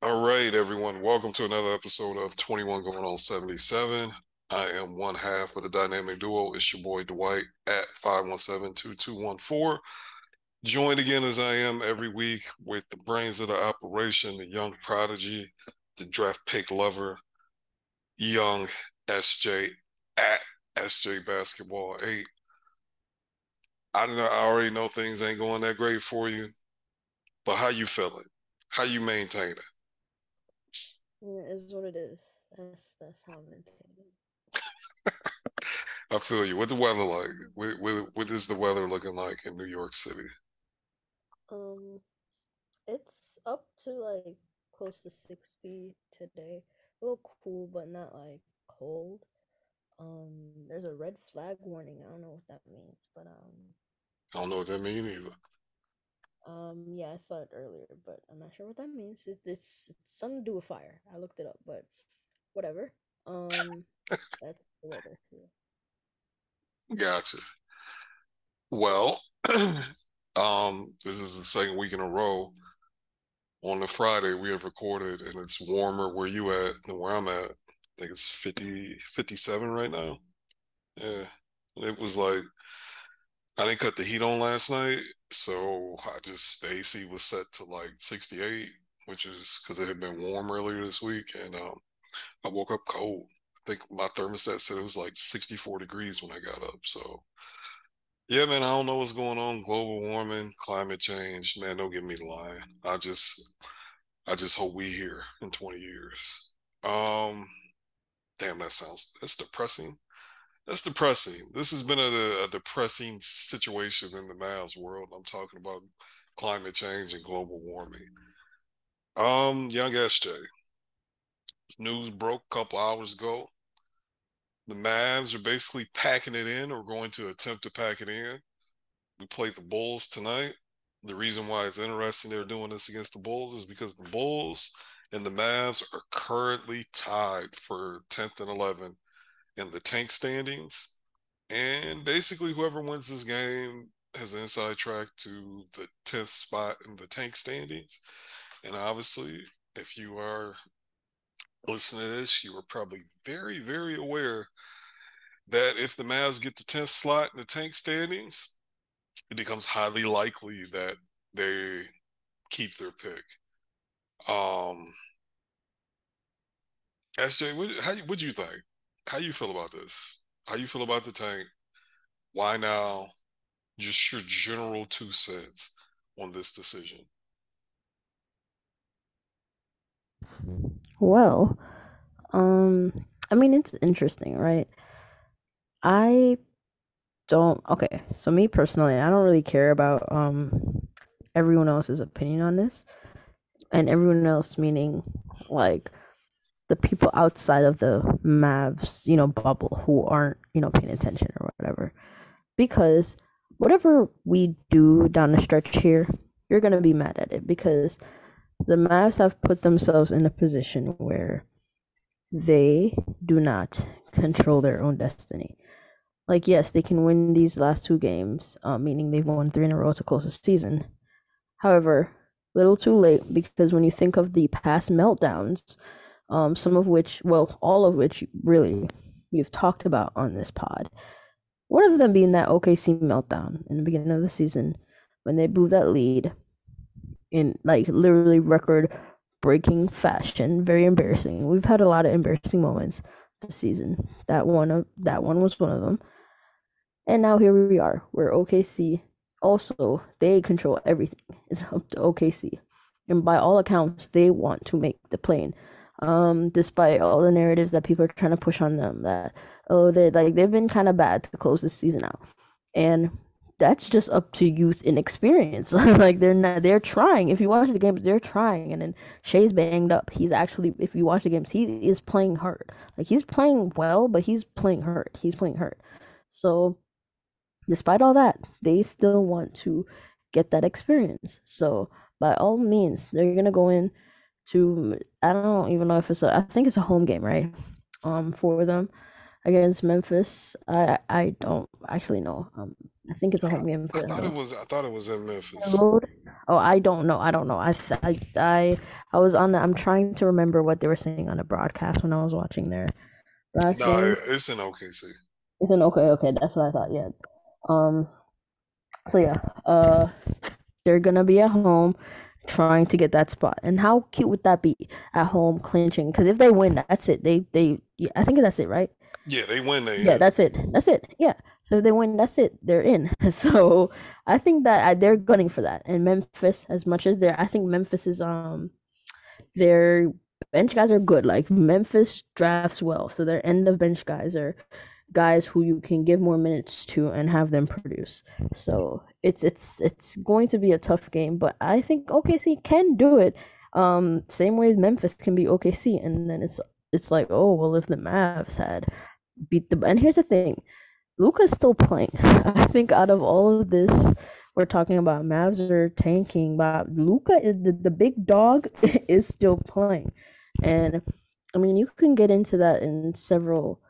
All right, everyone. Welcome to another episode of 21 Going on 77. I am one half of the dynamic duo. It's your boy Dwight at 517-2214. Joined again as I am every week with the brains of the operation, the young prodigy, the draft pick lover, young SJ at SJ Basketball 8. I know I already know things ain't going that great for you, but how you feeling? How you maintain it? It is what it is. That's that's how I'm maintaining. I feel you. What the weather like? What, what, what is the weather looking like in New York City? Um, it's up to like close to sixty today. A little cool, but not like cold. Um, there's a red flag warning. I don't know what that means, but um, I don't know what that means either. Um, yeah, I saw it earlier, but I'm not sure what that means. It's it's, it's something to do with fire. I looked it up, but whatever. Um, that's the weather. Yeah. Gotcha. Well, um, this is the second week in a row. On the Friday, we have recorded, and it's warmer where you at than where I'm at. I think it's 50, 57 right now. Yeah, it was like I didn't cut the heat on last night, so I just the AC was set to like 68, which is because it had been warm earlier this week, and um, I woke up cold. I think my thermostat said it was like 64 degrees when I got up. So yeah, man, I don't know what's going on. Global warming, climate change, man. Don't get me line. I just, I just hope we here in 20 years. Um, damn, that sounds that's depressing. That's depressing. This has been a, a depressing situation in the Mavs world. I'm talking about climate change and global warming. Um, young SJ. News broke a couple hours ago. The Mavs are basically packing it in or going to attempt to pack it in. We played the Bulls tonight. The reason why it's interesting they're doing this against the Bulls is because the Bulls and the Mavs are currently tied for 10th and 11 in the tank standings. And basically, whoever wins this game has an inside track to the 10th spot in the tank standings. And obviously, if you are listening to this, you are probably very, very aware that if the Mavs get the 10th slot in the tank standings, it becomes highly likely that they keep their pick. Um, SJ, what, what do you think? How you feel about this? How you feel about the tank? Why now? Just your general two cents on this decision. Well, um, I mean it's interesting, right? I don't. Okay, so me personally, I don't really care about um everyone else's opinion on this, and everyone else meaning like the people outside of the Mavs, you know, bubble who aren't, you know, paying attention or whatever. Because whatever we do down the stretch here, you're going to be mad at it because the Mavs have put themselves in a position where they do not control their own destiny. Like, yes, they can win these last two games, uh, meaning they've won three in a row to close the season. However, little too late because when you think of the past meltdowns um, some of which, well, all of which really you've talked about on this pod. One of them being that OKC meltdown in the beginning of the season when they blew that lead in like literally record breaking fashion. Very embarrassing. We've had a lot of embarrassing moments this season. That one of that one was one of them. And now here we are, where OKC also they control everything. It's up to OKC. And by all accounts, they want to make the plane um, despite all the narratives that people are trying to push on them that oh they like they've been kind of bad to close this season out, and that's just up to youth and experience. like they're not they're trying. If you watch the games, they're trying. And then Shai's banged up. He's actually if you watch the games, he is playing hurt. Like he's playing well, but he's playing hurt. He's playing hurt. So despite all that, they still want to get that experience. So by all means, they're gonna go in to I don't even know if it's a I think it's a home game, right? Um for them against Memphis. I I don't actually know. Um, I think it's a home game I them thought it was I thought it was in Memphis. Oh, I don't know. I don't know. I I I I was on the. I'm trying to remember what they were saying on the broadcast when I was watching there. No, it's in OKC. It's an okay. Okay, that's what I thought. Yeah. Um. So yeah. Uh. They're gonna be at home trying to get that spot. And how cute would that be at home clinching? Because if they win, that's it. They they yeah, I think that's it, right? Yeah, they win. They Yeah, in. that's it. That's it. Yeah. So if they win, that's it. They're in. So I think that uh, they're gunning for that. And Memphis, as much as they're, I think Memphis is um their bench guys are good. Like Memphis drafts well, so their end of bench guys are guys who you can give more minutes to and have them produce. So it's it's it's going to be a tough game, but I think OKC can do it. Um, same way Memphis can be OKC, and then it's it's like, oh well, if the Mavs had beat the and here's the thing, Luka's still playing. I think out of all of this, we're talking about Mavs are tanking, but Luka is the, the big dog is still playing, and I mean you can get into that in several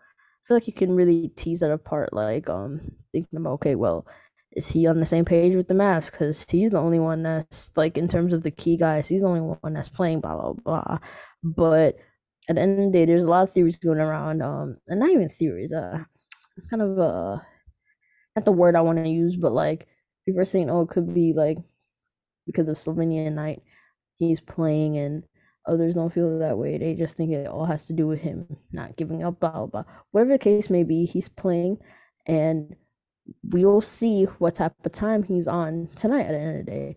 feel like you can really tease that apart, like um thinking about okay, well, is he on the same page with the Mavs? Because he's the only one that's like in terms of the key guys, he's the only one that's playing blah blah blah. But at the end of the day, there's a lot of theories going around, um, and not even theories. Uh, it's kind of uh not the word I want to use, but like people are saying, oh, it could be like because of Slovenian night, he's playing and others don't feel that way. They just think it all has to do with him not giving up, blah, blah, blah. Whatever the case may be, he's playing, and we'll see what type of time he's on tonight at the end of the day.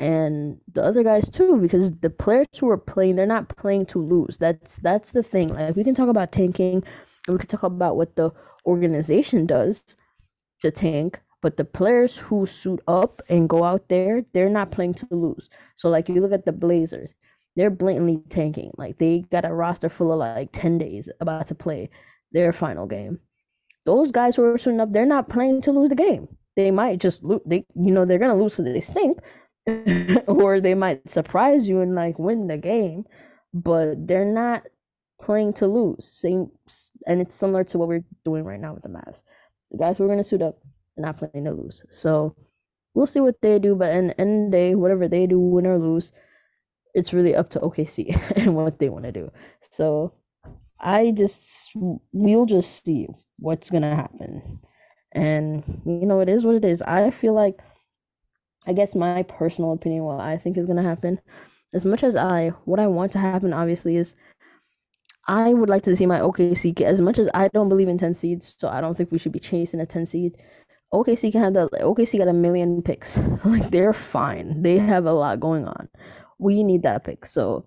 And the other guys too, because the players who are playing, they're not playing to lose. That's that's the thing. Like we can talk about tanking, and we can talk about what the organization does to tank, but the players who suit up and go out there, they're not playing to lose. So like you look at the Blazers, they're blatantly tanking. Like they got a roster full of like 10 days about to play their final game. Those guys who are suiting up, they're not playing to lose the game. They might just lose. They, you know, they're gonna lose because they stink, or they might surprise you and like win the game, but they're not playing to lose. Same, and it's similar to what we're doing right now with the Mavs. The guys who are gonna suit up, they're not playing to lose. So we'll see what they do. But in the end of the day, whatever they do, win or lose, it's really up to OKC and what they want to do. So I just we'll just see what's gonna happen. And you know, it is what it is. I feel like I guess my personal opinion, what I think is gonna happen, as much as I what I want to happen obviously is I would like to see my OKC get as much as I don't believe in 10 seeds, so I don't think we should be chasing a 10 seed. OKC can have the OKC got a million picks. like they're fine. They have a lot going on. We need that pick. So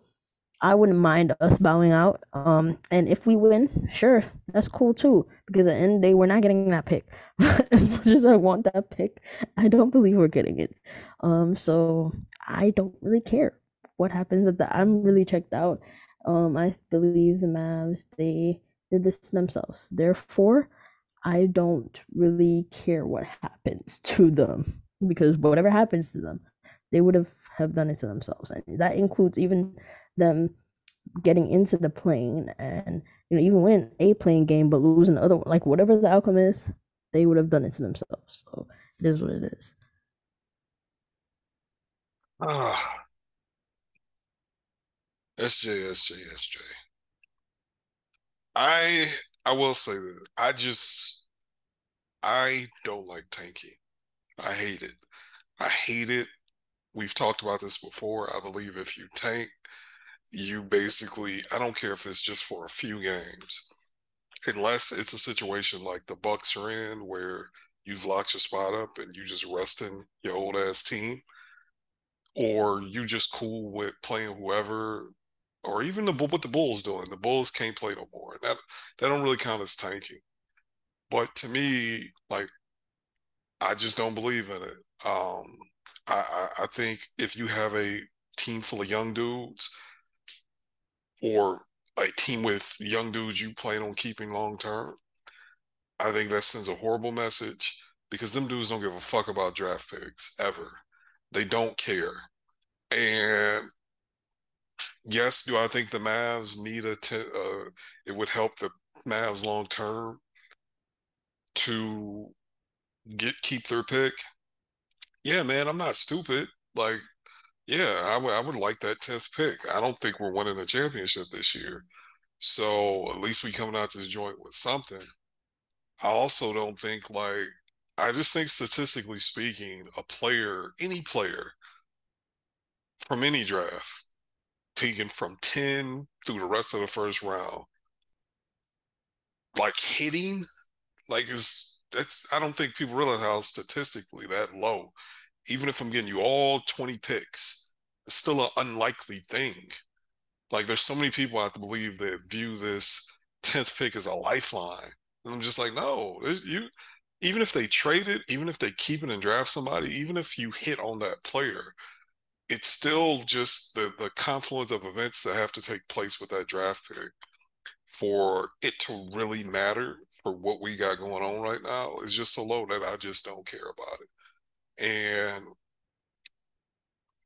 I wouldn't mind us bowing out. Um, and if we win, sure, that's cool too. Because at the end of the day, we're not getting that pick. as much as I want that pick, I don't believe we're getting it. Um, so I don't really care what happens at the. I'm really checked out. Um, I believe the Mavs they did this themselves. Therefore, I don't really care what happens to them because whatever happens to them, they would have have done it to themselves, and that includes even them getting into the plane and you know even winning a playing game but losing the other one. Like whatever the outcome is, they would have done it to themselves. So it is what it is. Ah, SJ, SJ, SJ. I I will say that I just I don't like tanking. I hate it. I hate it. We've talked about this before. I believe if you tank, you basically I don't care if it's just for a few games, unless it's a situation like the Bucks are in where you've locked your spot up and you just resting your old ass team, or you just cool with playing whoever, or even the what the Bulls doing. The Bulls can't play no more. That that don't really count as tanking. But to me, like I just don't believe in it. Um, I, I, I think if you have a team full of young dudes or a team with young dudes you plan on keeping long term, I think that sends a horrible message because them dudes don't give a fuck about draft picks ever. They don't care. And yes, do I think the Mavs need a? Uh, it would help the Mavs long term to get keep their pick, yeah, man, I'm not stupid. Like, yeah, I would I would like that 10th pick. I don't think we're winning a championship this year. So at least we coming out this joint with something. I also don't think like I just think statistically speaking, a player, any player from any draft, taken from 10 through the rest of the first round, like hitting, like is that's I don't think people realize how statistically that low. Even if I'm getting you all 20 picks, it's still an unlikely thing. Like there's so many people I have to believe that view this 10th pick as a lifeline. And I'm just like, no, you even if they trade it, even if they keep it and draft somebody, even if you hit on that player, it's still just the the confluence of events that have to take place with that draft pick for it to really matter for what we got going on right now is just so low that I just don't care about it. And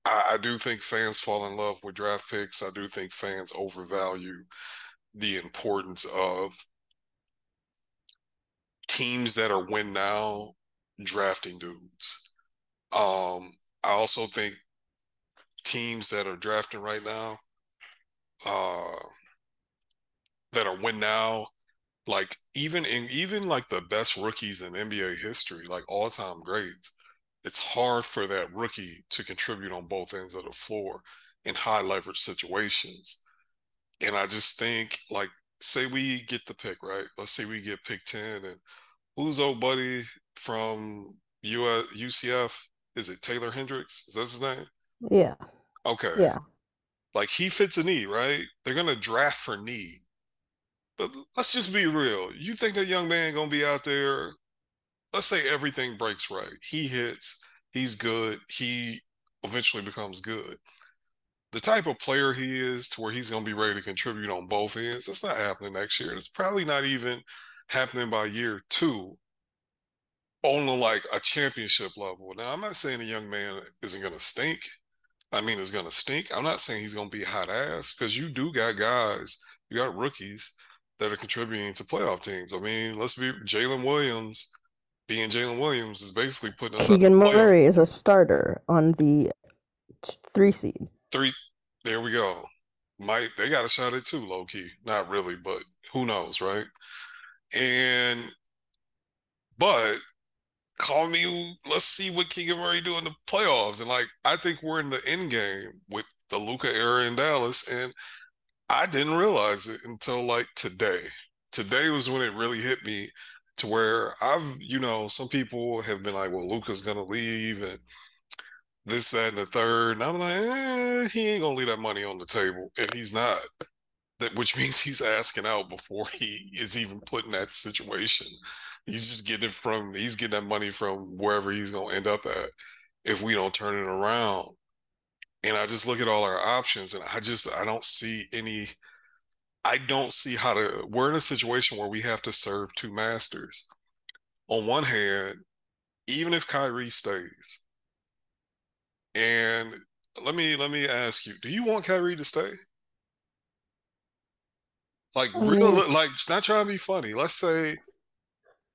I, I do think fans fall in love with draft picks. I do think fans overvalue the importance of teams that are win now drafting dudes. Um, I also think teams that are drafting right now, uh, that are win now, like even in even like the best rookies in NBA history, like all time greats, it's hard for that rookie to contribute on both ends of the floor in high leverage situations. And I just think like say we get the pick, right? Let's say we get pick 10 and who's old buddy from US, UCF? Is it Taylor Hendricks? Is that his name? Yeah. Okay. Yeah. Like he fits a knee, right? They're gonna draft for knee. But let's just be real. You think that young man gonna be out there? Let's say everything breaks right. He hits, he's good, he eventually becomes good. The type of player he is to where he's gonna be ready to contribute on both ends, that's not happening next year. It's probably not even happening by year two on like a championship level. Now, I'm not saying the young man isn't gonna stink. I mean, it's gonna stink. I'm not saying he's gonna be hot ass because you do got guys, you got rookies that are contributing to playoff teams. I mean, let's be Jalen Williams. Being Jalen Williams is basically putting us. Keegan Murray is a starter on the three seed. Three. There we go. Might they got a shot at two, low key. Not really, but who knows, right? And but call me. Let's see what Keegan Murray do in the playoffs. And like, I think we're in the end game with the Luka era in Dallas, and I didn't realize it until like today. Today was when it really hit me to where I've, you know, some people have been like, well, Luka's gonna leave and this, that, and the third. And I'm like, eh, he ain't gonna leave that money on the table. And he's not. That which means he's asking out before he is even put in that situation. He's just getting it from he's getting that money from wherever he's gonna end up at if we don't turn it around. And I just look at all our options and I just I don't see any I don't see how to we're in a situation where we have to serve two masters. On one hand, even if Kyrie stays, and let me let me ask you, do you want Kyrie to stay? Like real like not trying to be funny. Let's say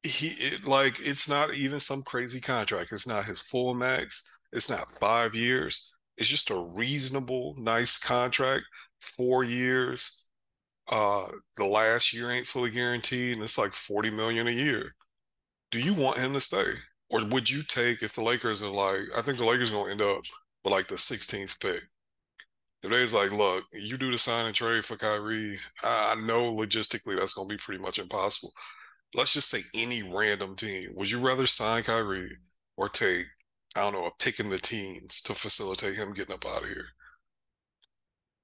he it, like it's not even some crazy contract. It's not his full max. It's not five years. It's just a reasonable, nice contract. Four years. Uh, the last year ain't fully guaranteed, and it's like forty million a year. Do you want him to stay, or would you take if the Lakers are like? I think the Lakers are gonna end up with like the 16th pick. If they's like, look, you do the sign and trade for Kyrie, I know logistically that's gonna be pretty much impossible let's just say any random team, would you rather sign Kyrie or take, I don't know, a pick in the teens to facilitate him getting up out of here?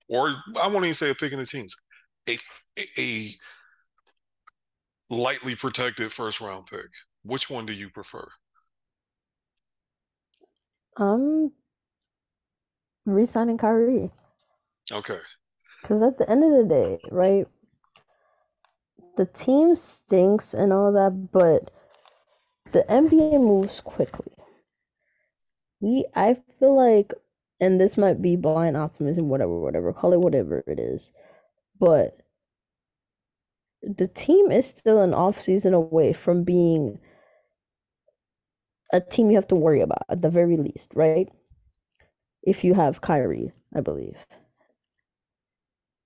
Or I won't even say a pick in the teens, a, a lightly protected first round pick. Which one do you prefer? Um, resigning Kyrie. Okay. Because at the end of the day, right, the team stinks and all that, but the NBA moves quickly. We, I feel like, and this might be blind optimism, whatever, whatever, call it whatever it is, but the team is still an off season away from being a team you have to worry about at the very least, right? If you have Kyrie, I believe.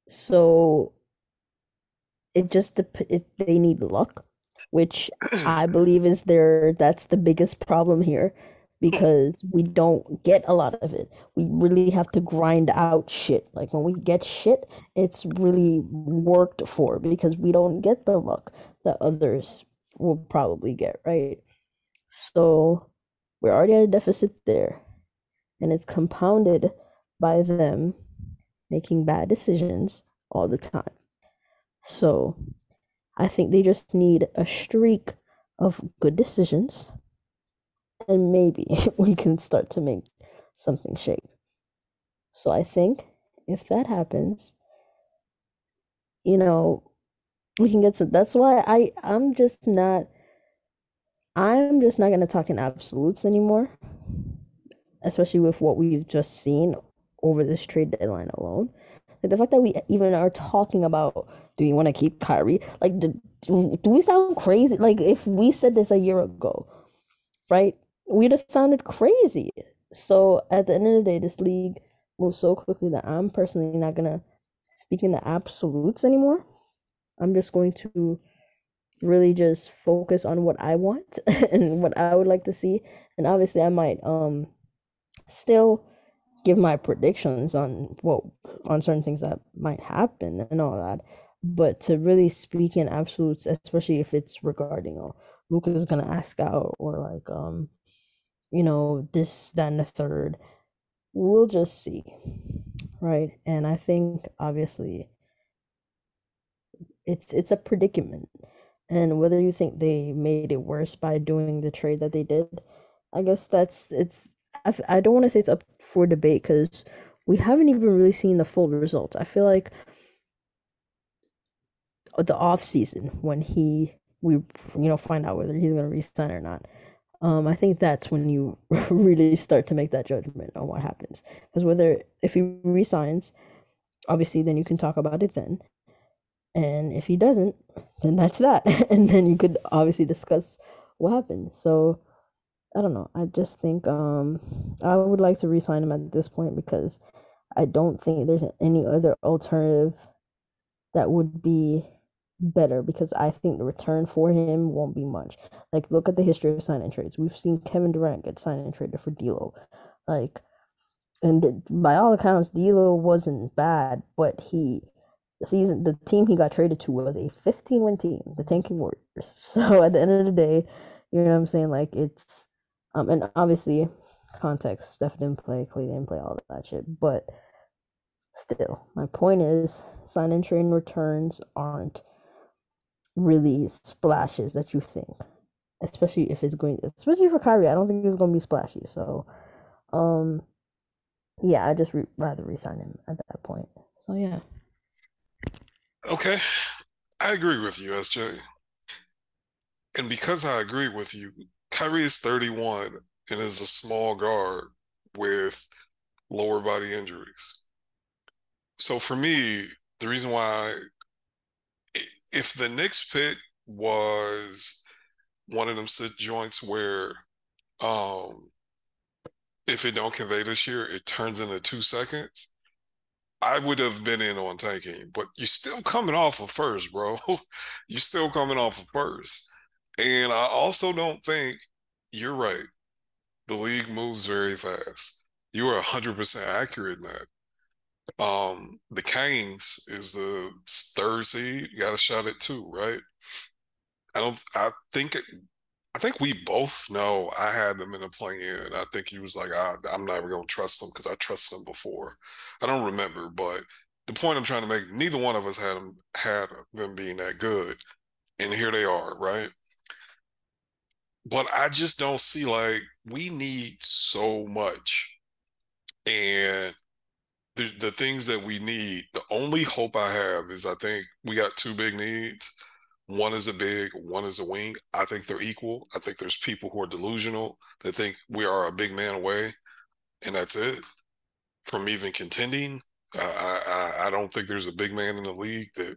So it just it, they need luck, which I believe is their that's the biggest problem here because we don't get a lot of it. We really have to grind out shit. Like when we get shit, it's really worked for because we don't get the luck that others will probably get, right? So we're already at a deficit there. And it's compounded by them making bad decisions all the time. So I think they just need a streak of good decisions and maybe we can start to make something shake. So I think if that happens, you know, we can get some. That's why I I'm just not. I'm just not gonna talk in absolutes anymore, especially with what we've just seen over this trade deadline alone. Like the fact that we even are talking about do you want to keep Kyrie? Like, do, do we sound crazy? Like if we said this a year ago, right? We'd have sounded crazy. So at the end of the day, this league moves so quickly that I'm personally not gonna speak in the absolutes anymore. I'm just going to really just focus on what I want and what I would like to see. And obviously I might um still give my predictions on what on certain things that might happen and all that. But to really speak in absolutes, especially if it's regarding oh Luka's gonna ask out or like um you know, this, that, and the third. We'll just see. Right. And I think obviously it's it's a predicament. And whether you think they made it worse by doing the trade that they did, I guess that's it's I, I don't want to say it's up for debate because we haven't even really seen the full results. I feel like the off season when he we you know find out whether he's going to resign or not um, I think that's when you really start to make that judgment on what happens. Because whether if he resigns, obviously, then you can talk about it then. And if he doesn't, then that's that. and then you could obviously discuss what happened. So I don't know. I just think um, I would like to resign him at this point because I don't think there's any other alternative that would be better because I think the return for him won't be much. Like, look at the history of sign and trades. We've seen Kevin Durant get signed and traded for D'Lo. Like, and by all accounts, D'Lo wasn't bad, but he the season the team he got traded to was a 15 win team, the Tanking Warriors. So at the end of the day, you know what I'm saying? Like it's um and obviously context, Steph didn't play, Clay didn't play, all that shit. But still, my point is sign and trade returns aren't really splashes that you think, especially if it's going, especially for Kyrie. I don't think it's going to be splashy. So, um, yeah, I just re- rather resign him at that point. So yeah. Okay, I agree with you, SJ. And because I agree with you, Kyrie is 31 and is a small guard with lower body injuries. So for me, the reason why if the Knicks pick was one of them sit joints where um if it don't convey this year, it turns into two seconds. I would have been in on tanking, but you're still coming off of first, bro. you're still coming off of first. And I also don't think you're right. The league moves very fast. You are 100% accurate in that. Um, the Kings is the third seed. You got a shot at two, right? I don't. I think. I think we both know I had them in a play-in. I think he was like, I, am going to trust them because I trusted them before. I don't remember, but the point I'm trying to make, neither one of us had them had them being that good, and here they are, right? But I just don't see like we need so much, and the, the things that we need, the only hope I have is I think we got two big needs. One is a big, one is a wing. I think they're equal. I think there's people who are delusional that think we are a big man away, and that's it from even contending. I, I, I don't think there's a big man in the league that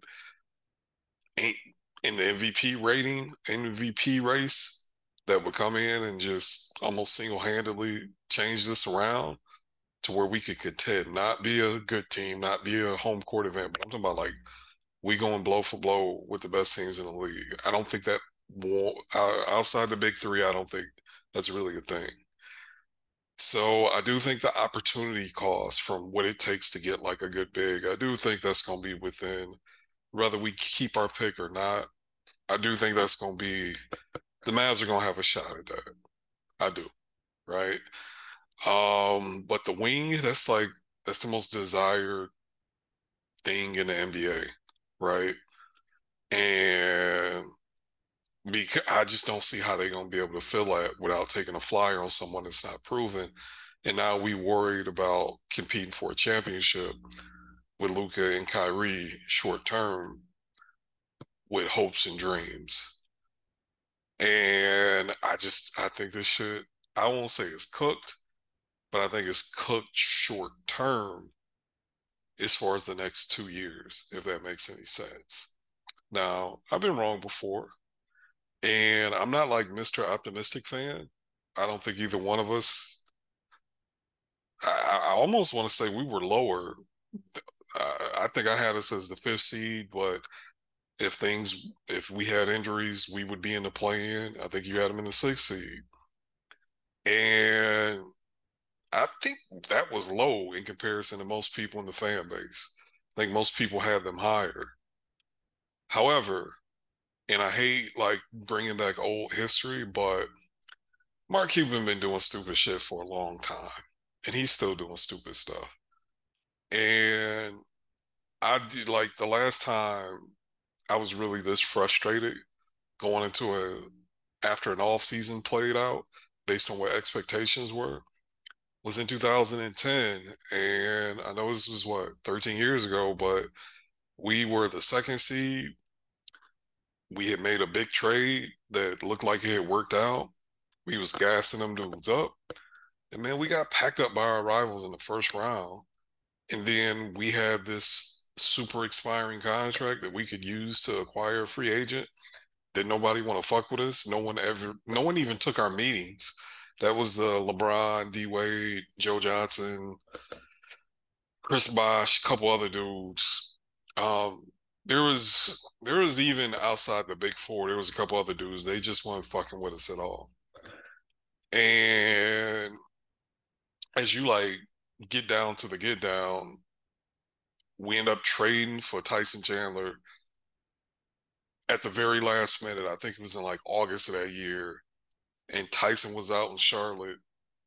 ain't in the MVP rating, MVP race that would come in and just almost single handedly change this around to where we could contend, not be a good team, not be a home court event, but I'm talking about like we going blow for blow with the best teams in the league. I don't think that outside the big three, I don't think that's really a thing. So I do think the opportunity cost from what it takes to get like a good big, I do think that's going to be within whether we keep our pick or not. I do think that's going to be the Mavs are going to have a shot at that. I do, right? Um, but the wing, that's like that's the most desired thing in the NBA, right? And because I just don't see how they're gonna be able to fill that without taking a flyer on someone that's not proven. And now we worried about competing for a championship with Luka and Kyrie short term with hopes and dreams. And I just I think this should I won't say it's cooked, but I think it's cooked short term as far as the next two years, if that makes any sense. Now, I've been wrong before. And I'm not like Mr. Optimistic fan. I don't think either one of us. I, I almost want to say we were lower. Uh, I think I had us as the fifth seed, but if things, if we had injuries, we would be in the play in. I think you had them in the sixth seed. And I think that was low in comparison to most people in the fan base. I think most people had them higher. However, and I hate like bringing back old history, but Mark Cuban been doing stupid shit for a long time, and he's still doing stupid stuff. And I did like the last time I was really this frustrated going into a after an off season played out based on what expectations were was in 2010 and I know this was what 13 years ago but we were the second seed we had made a big trade that looked like it had worked out. We was gassing them dudes up. And man, we got packed up by our rivals in the first round. And then we had this super expiring contract that we could use to acquire a free agent. Did nobody want to fuck with us? No one ever, no one even took our meetings. That was the LeBron, D Wade, Joe Johnson, Chris Bosh, a couple other dudes. Um, there was there was even outside the big four, there was a couple other dudes. They just weren't fucking with us at all. And as you like get down to the get down, we end up trading for Tyson Chandler at the very last minute. I think it was in like August of that year. And Tyson was out in Charlotte,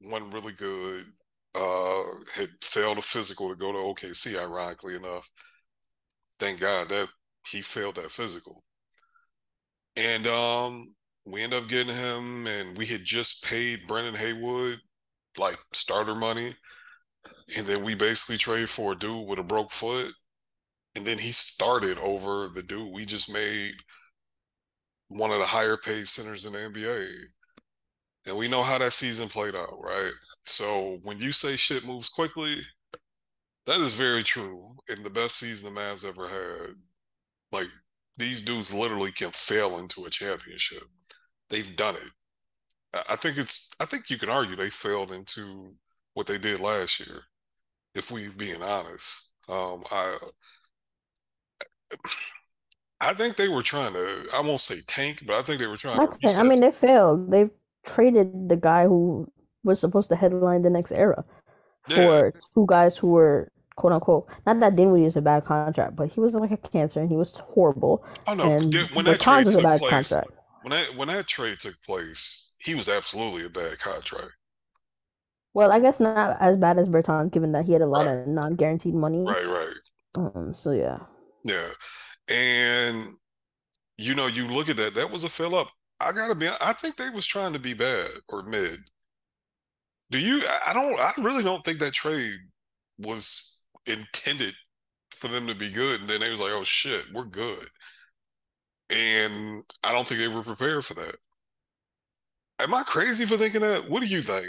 wasn't really good. Uh, had failed a physical to go to OKC, ironically enough thank God that he failed that physical. And um, we ended up getting him, and we had just paid Brendan Haywood like starter money. And then we basically traded for a dude with a broke foot. And then he started over the dude we just made one of the higher paid centers in the NBA. And we know how that season played out, right? So when you say shit moves quickly, that is very true. In the best season the Mavs ever had, like these dudes literally can fail into a championship. They've done it. I think it's. I think you can argue they failed into what they did last year. If we being honest, um, I. I think they were trying to. I won't say tank, but I think they were trying. to, I mean, they failed. They traded the guy who was supposed to headline the next era for two guys who were quote unquote. Not that Dinwiddie is a bad contract, but he was like a cancer and he was horrible. Oh no! And when that trade took place, contract. when that when that trade took place, he was absolutely a bad contract. Well, I guess not as bad as Bertans, given that he had a lot right. of non-guaranteed money. Right, right. Um. So yeah. Yeah, and you know, you look at that. That was a fill up. I gotta be. I think they was trying to be bad or mid. Do you? I don't. I really don't think that trade was intended for them to be good, and then they was like, "Oh shit, we're good," and I don't think they were prepared for that. Am I crazy for thinking that? What do you think?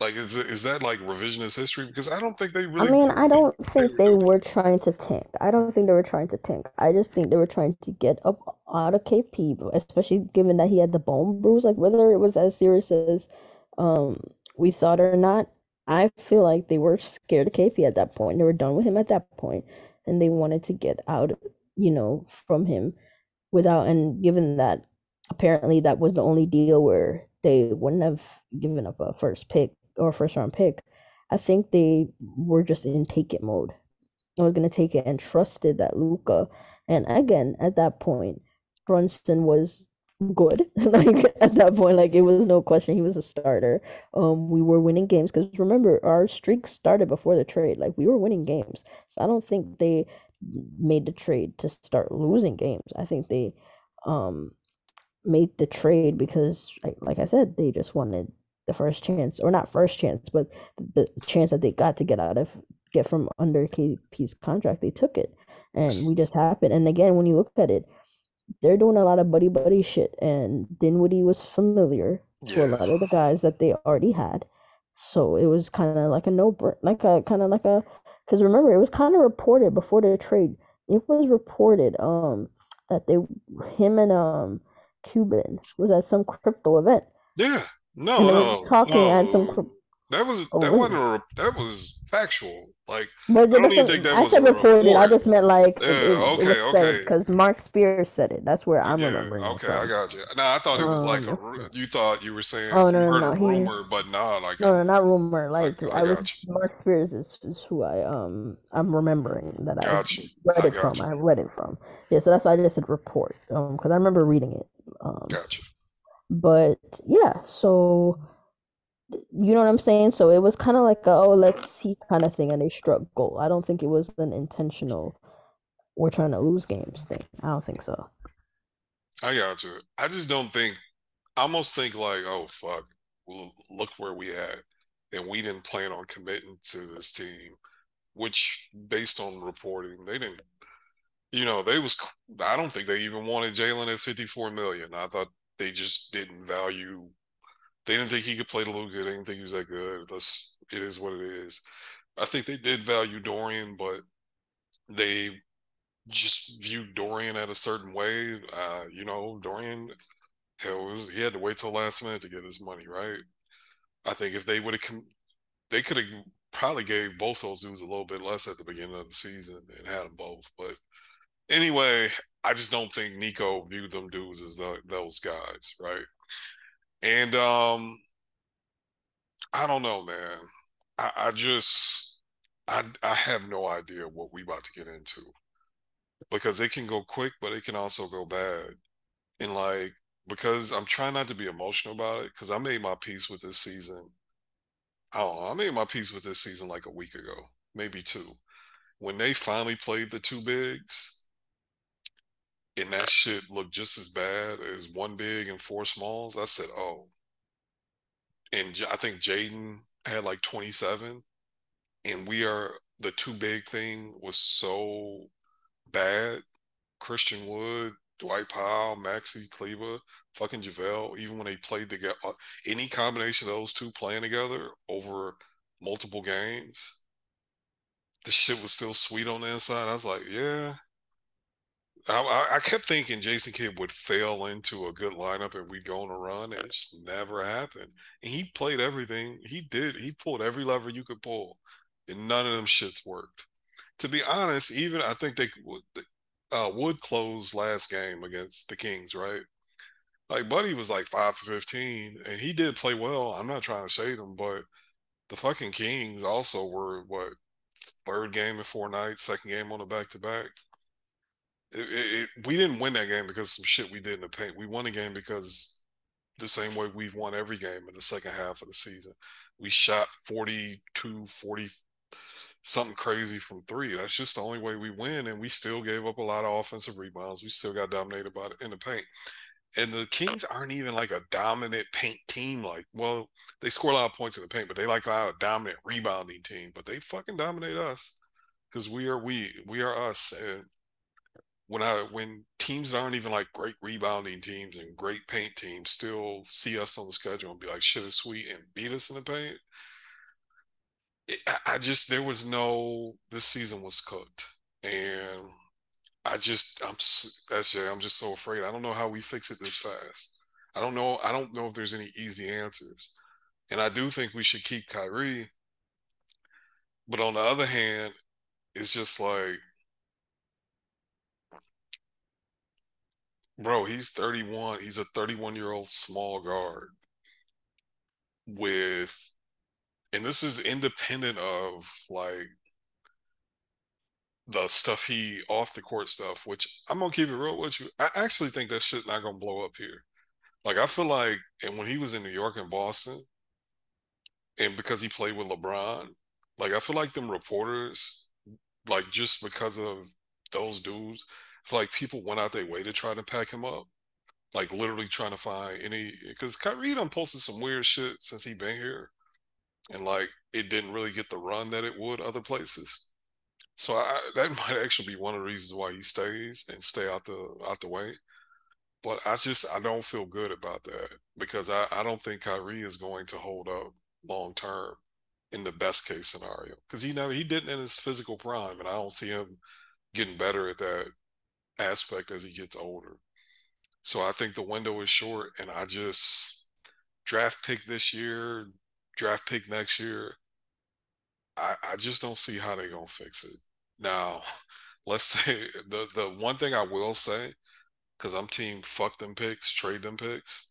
Like, is is that like revisionist history? Because I don't think they really. I mean, I don't think they were trying to tank. I don't think they were trying to tank. I just think they were trying to get up out of KP, especially given that he had the bone bruise. Like whether it was as serious as um we thought or not, I feel like they were scared of KP at that point. They were done with him at that point, and they wanted to get out, you know, from him without. And given that apparently that was the only deal where they wouldn't have given up a first pick or first round pick, I think they were just in take it mode. I was gonna take it and trusted that Luka. And again, at that point, Brunson was good. like at that point, like it was no question he was a starter. Um, we were winning games because remember our streak started before the trade. Like we were winning games, so I don't think they made the trade to start losing games. I think they um made the trade because, like, like I said, they just wanted the first chance, or not first chance, but the chance that they got to get out of get from under KP's contract. They took it, and we just happened. And again, when you look at it, they're doing a lot of buddy buddy shit, and Dinwiddie was familiar to a lot of the guys that they already had, so it was kind of like a no, like a kind of like a, because remember it was kind of reported before the trade. It was reported um that they him and um Cuban was at some crypto event, Yeah. No, and no, talking at some. no. That was Oh, that was wasn't a, re- that was factual. Like But I it don't even think that I was said a reported. I just meant like Yeah, it, it okay, said okay. because Marc Spears said it. That's where I'm Yeah, remembering it okay, I got you. No, I thought it was like Um, a let's ru- see. you thought you were saying Oh you no, no, a no. He rumor, but nah, like no, no, not rumor. like Like I I was you. Marc Spears is, is who I um I'm remembering that I Got you. read I it got from. you. I read it from. Yeah, so that's why I just said report. Um, because I remember reading it. Um, Got you. But yeah, so you know what I'm saying? So it was kind of like a, oh, let's see kind of thing, and they struck gold. I don't think it was an intentional we're trying to lose games thing. I don't think so. I got you. I just don't think I almost think like, oh fuck, look where we at. And we didn't plan on committing to this team, which based on reporting, they didn't you know, they was I don't think they even wanted Jalen at 54 million. I thought they just didn't value they didn't think he could play the little good. They didn't think he was that good. That's it is what it is. I think they did value Dorian, but they just viewed Dorian at a certain way. Uh, you know, Dorian hell was he had to wait till last minute to get his money, right? I think if they would have com- they could have probably gave both those dudes a little bit less at the beginning of the season and had them both. But anyway, I just don't think Nico viewed them dudes as the, those guys, right? And um, I don't know, man. I, I just I I have no idea what we about to get into because it can go quick, but it can also go bad. And like because I'm trying not to be emotional about it because I made my peace with this season. I don't know. I made my peace with this season like a week ago, maybe two. When they finally played the two bigs, and that shit looked just as bad as one big and four smalls, I said, oh. And J- I think Jaden had like 27, and we are the two big thing was so bad. Christian Wood, Dwight Powell, Maxi Kleber, fucking JaVale, even when they played together, uh, any combination of those two playing together over multiple games, the shit was still sweet on the inside. I was like, yeah. I, I kept thinking Jason Kidd would fail into a good lineup and we'd go on a run, and it just never happened. And he played everything. He did. He pulled every lever you could pull, and none of them shits worked. To be honest, even I think they uh, Wood closed last game against the Kings, right? Like Buddy was like five for fifteen, and he did play well. I'm not trying to shade him, but the fucking Kings also were what third game in four nights, second game on a back to back. It, it, we didn't win that game because of some shit we did in the paint. We won the game because the same way we've won every game in the second half of the season. We shot 42, 40, something crazy from three. That's just the only way we win. And we still gave up a lot of offensive rebounds. We still got dominated by it in the paint. And the Kings aren't even like a dominant paint team. Like, well, they score a lot of points in the paint, but they like a dominant rebounding team. But they fucking dominate us because we are we we are us. And when I when teams that aren't even like great rebounding teams and great paint teams still see us on the schedule and be like, shit is sweet and beat us in the paint. It, I just, there was no, this season was cooked. And I just, I'm, SJ, I'm just so afraid. I don't know how we fix it this fast. I don't know. I don't know if there's any easy answers. And I do think we should keep Kyrie. But on the other hand, it's just like, bro, he's 31. He's a 31 year old small guard with, and this is independent of like the stuff he off the court stuff, which I'm gonna keep it real with you. I actually think that shit not gonna blow up here. Like I feel like, and when he was in New York and Boston, and because he played with LeBron, like I feel like them reporters, like just because of those dudes, I feel like people went out their way to try to pack him up. Like literally trying to find any because Kyrie done posted some weird shit since he been here. And like it didn't really get the run that it would other places. So I, that might actually be one of the reasons why he stays and stay out the out the way. But I just I don't feel good about that because I, I don't think Kyrie is going to hold up long term in the best case scenario because he never he didn't in his physical prime, and I don't see him getting better at that aspect as he gets older. So I think the window is short, and I just draft pick this year, draft pick next year. I, I just don't see how they're gonna fix it. Now, let's say the the one thing I will say, because I'm team fuck them picks, trade them picks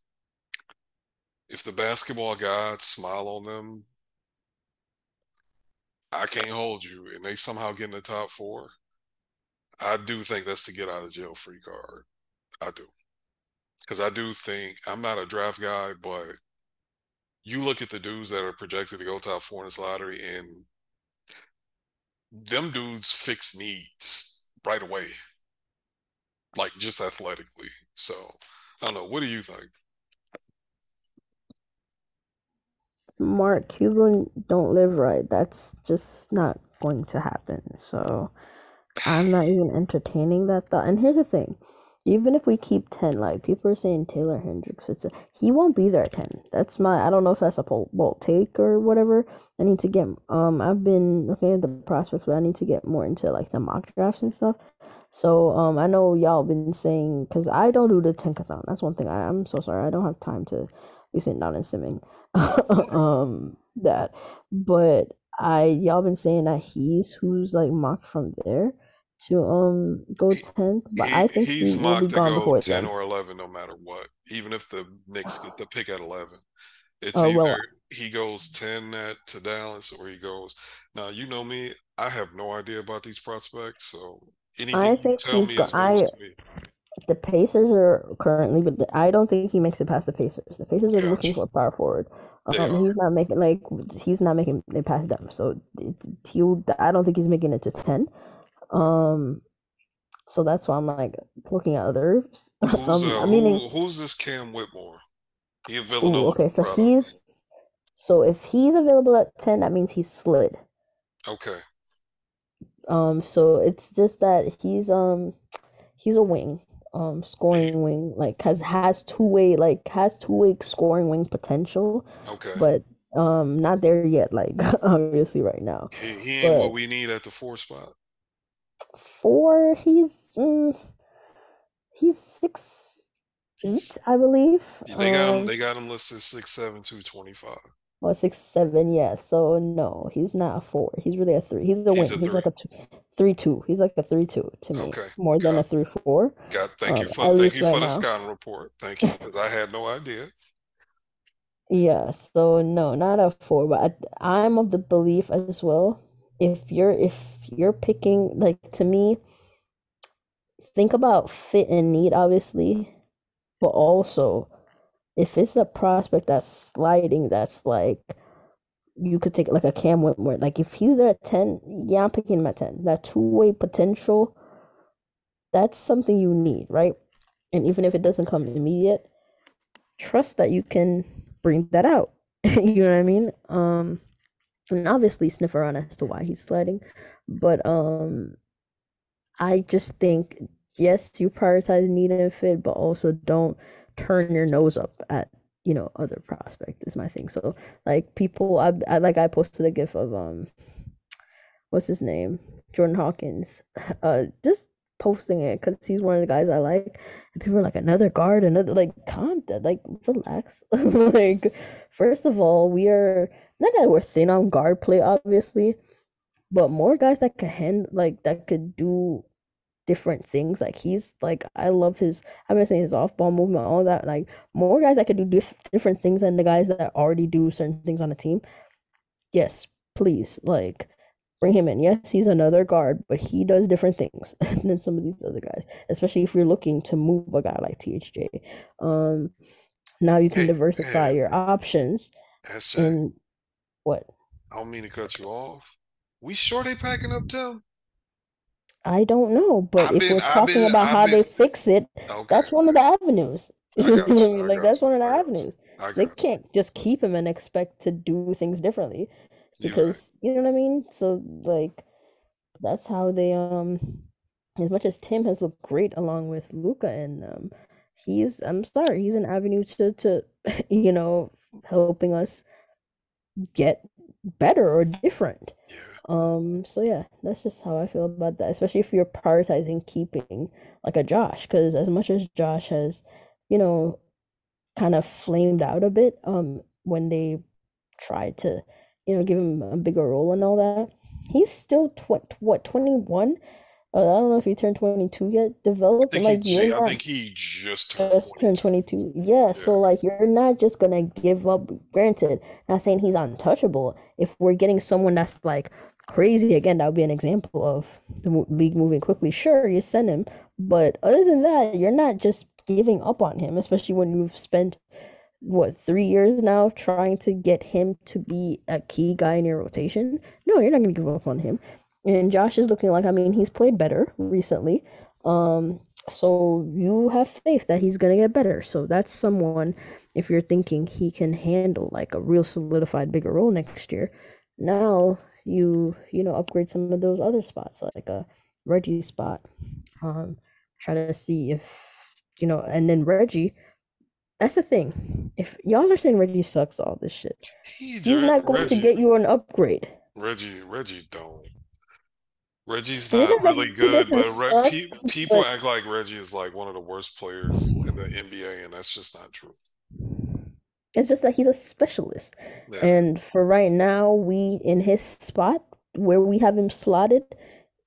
if the basketball gods smile on them, I can't hold you, and they somehow get in the top four, I do think that's the get out of jail free card. I do. Because I do think I'm not a draft guy, but you look at the dudes that are projected to go top four in this lottery, and them dudes fix needs right away, like just athletically. So I don't know. What do you think? Mark Cuban don't live right. That's just not going to happen. So I'm not even entertaining that thought. And here's the thing. Even if we keep 10, like people are saying Taylor Hendricks fits it, he won't be there at 10. That's my, I don't know if that's a bold take or whatever. I need to get, um, I've been looking at the prospects, but I need to get more into like the mock drafts and stuff. So, um, I know y'all been saying, because I don't do the tankathon. That's one thing. I, I'm so sorry. I don't have time to be sitting down and simming. um that but I y'all been saying that he's who's like mocked from there to um go tenth, but he, I think he's he mocked to go ten or eleven, no matter what. Even if the Knicks get the pick at eleven, it's either well, he goes ten at to Dallas or he goes. Now you know me, I have no idea about these prospects, so anything I think you tell me go- is I, to me. The Pacers are currently, but I don't think he makes it past the Pacers. The Pacers are looking for a power forward. Um, he's not making like he's not making it past them. So he, I don't think he's making it to ten. Um, so that's why I'm like looking at others. Who's, um, uh, I mean, who, who's this Cam Whitmore? He available? Ooh, okay, so he's so if he's available at ten, that means he's slid. Okay. Um, so it's just that he's um he's a wing um scoring wing like has has two way like has two way scoring wing potential okay but um not there yet like obviously right now he, he ain't but what we need at the four spot four he's mm, he's six eight i believe yeah, they got um, him they got him listed six seven two twenty five Well, six seven, yeah. So no, he's not a four. He's really a three. He's a he's wing. A he's like a two, three two. He's like a three two to me. Okay. More than a three four. God, thank um, you for thank you right for the scouting report. Thank you because I had no idea. Yeah. So no, not a four. But I, I'm of the belief as well. If you're if you're picking like to me, think about fit and need obviously, but also if it's a prospect that's sliding, that's like you could take like a Cam Whitmore. Like if he's there at ten, yeah, I'm picking him at ten. That two way potential, that's something you need, right? And even if it doesn't come immediate, trust that you can bring that out. you know what I mean? Um, and obviously sniff around as to why he's sliding, but um, I just think yes, you prioritize need and fit, but also don't turn your nose up at you know other prospect is my thing. So like people, I, I like I posted a gif of um, what's his name, Jordan Hawkins, uh, just posting it because he's one of the guys I like, and people are like another guard, another like calm like relax. like first of all, we are not that we're thin on guard play, obviously, but more guys that could hand like that could do different things. Like he's like I love his I've been saying his off ball movement, all that. Like more guys that could do dif- different things than the guys that already do certain things on the team. Yes, please. Like bring him in. Yes, he's another guard, but he does different things than some of these other guys. Especially if you're looking to move a guy like THJ. Um now you can diversify your options SJ, and what? I don't mean to cut you off. We sure they packing up Tim? I don't know, but I've if been, we're I've talking been, about I've how been. they fix it, Okay, that's one of the avenues. I got you. Like that's you. one of the avenues. They you. can't just keep him and expect to do things differently You right. because you know what I mean? So like that's how they um as much as Tim has looked great along with Luka and um he's I'm sorry, he's an avenue to to you know helping us get better or different. Um, so yeah, that's just how I feel about that, especially if you're prioritizing keeping like a Josh, because as much as Josh has, you know, kind of flamed out a bit, um, when they tried to, you know, give him a bigger role and all that, he's still tw what 21? Uh, I don't know if he turned 22 yet. I Developed he, like j- I think he just turned just turned 22. 22. Yeah, Yeah. so like you're not just gonna give up. Granted, not saying he's untouchable. If we're getting someone that's like crazy again, that would be an example of the league moving quickly. Sure, you send him, but other than that, you're not just giving up on him, especially when you've spent what three years now trying to get him to be a key guy in your rotation. No, you're not gonna give up on him. And Josh is looking like I mean he's played better recently. Um, so you have faith that he's gonna get better. So that's someone if you're thinking he can handle like a real solidified bigger role next year. Now you you know upgrade some of those other spots like a Reggie spot. Um, try to see if you know, and then Reggie. That's the thing. If y'all are saying Reggie sucks all this shit, He he's not going to get you an upgrade. Reggie, Reggie don't. Reggie's not really good, but Re- pe- people act like Reggie is like one of the worst players in the NBA, and that's just not true. it's just that he's a specialist. Yeah, And for right now, we in his spot where we have him slotted,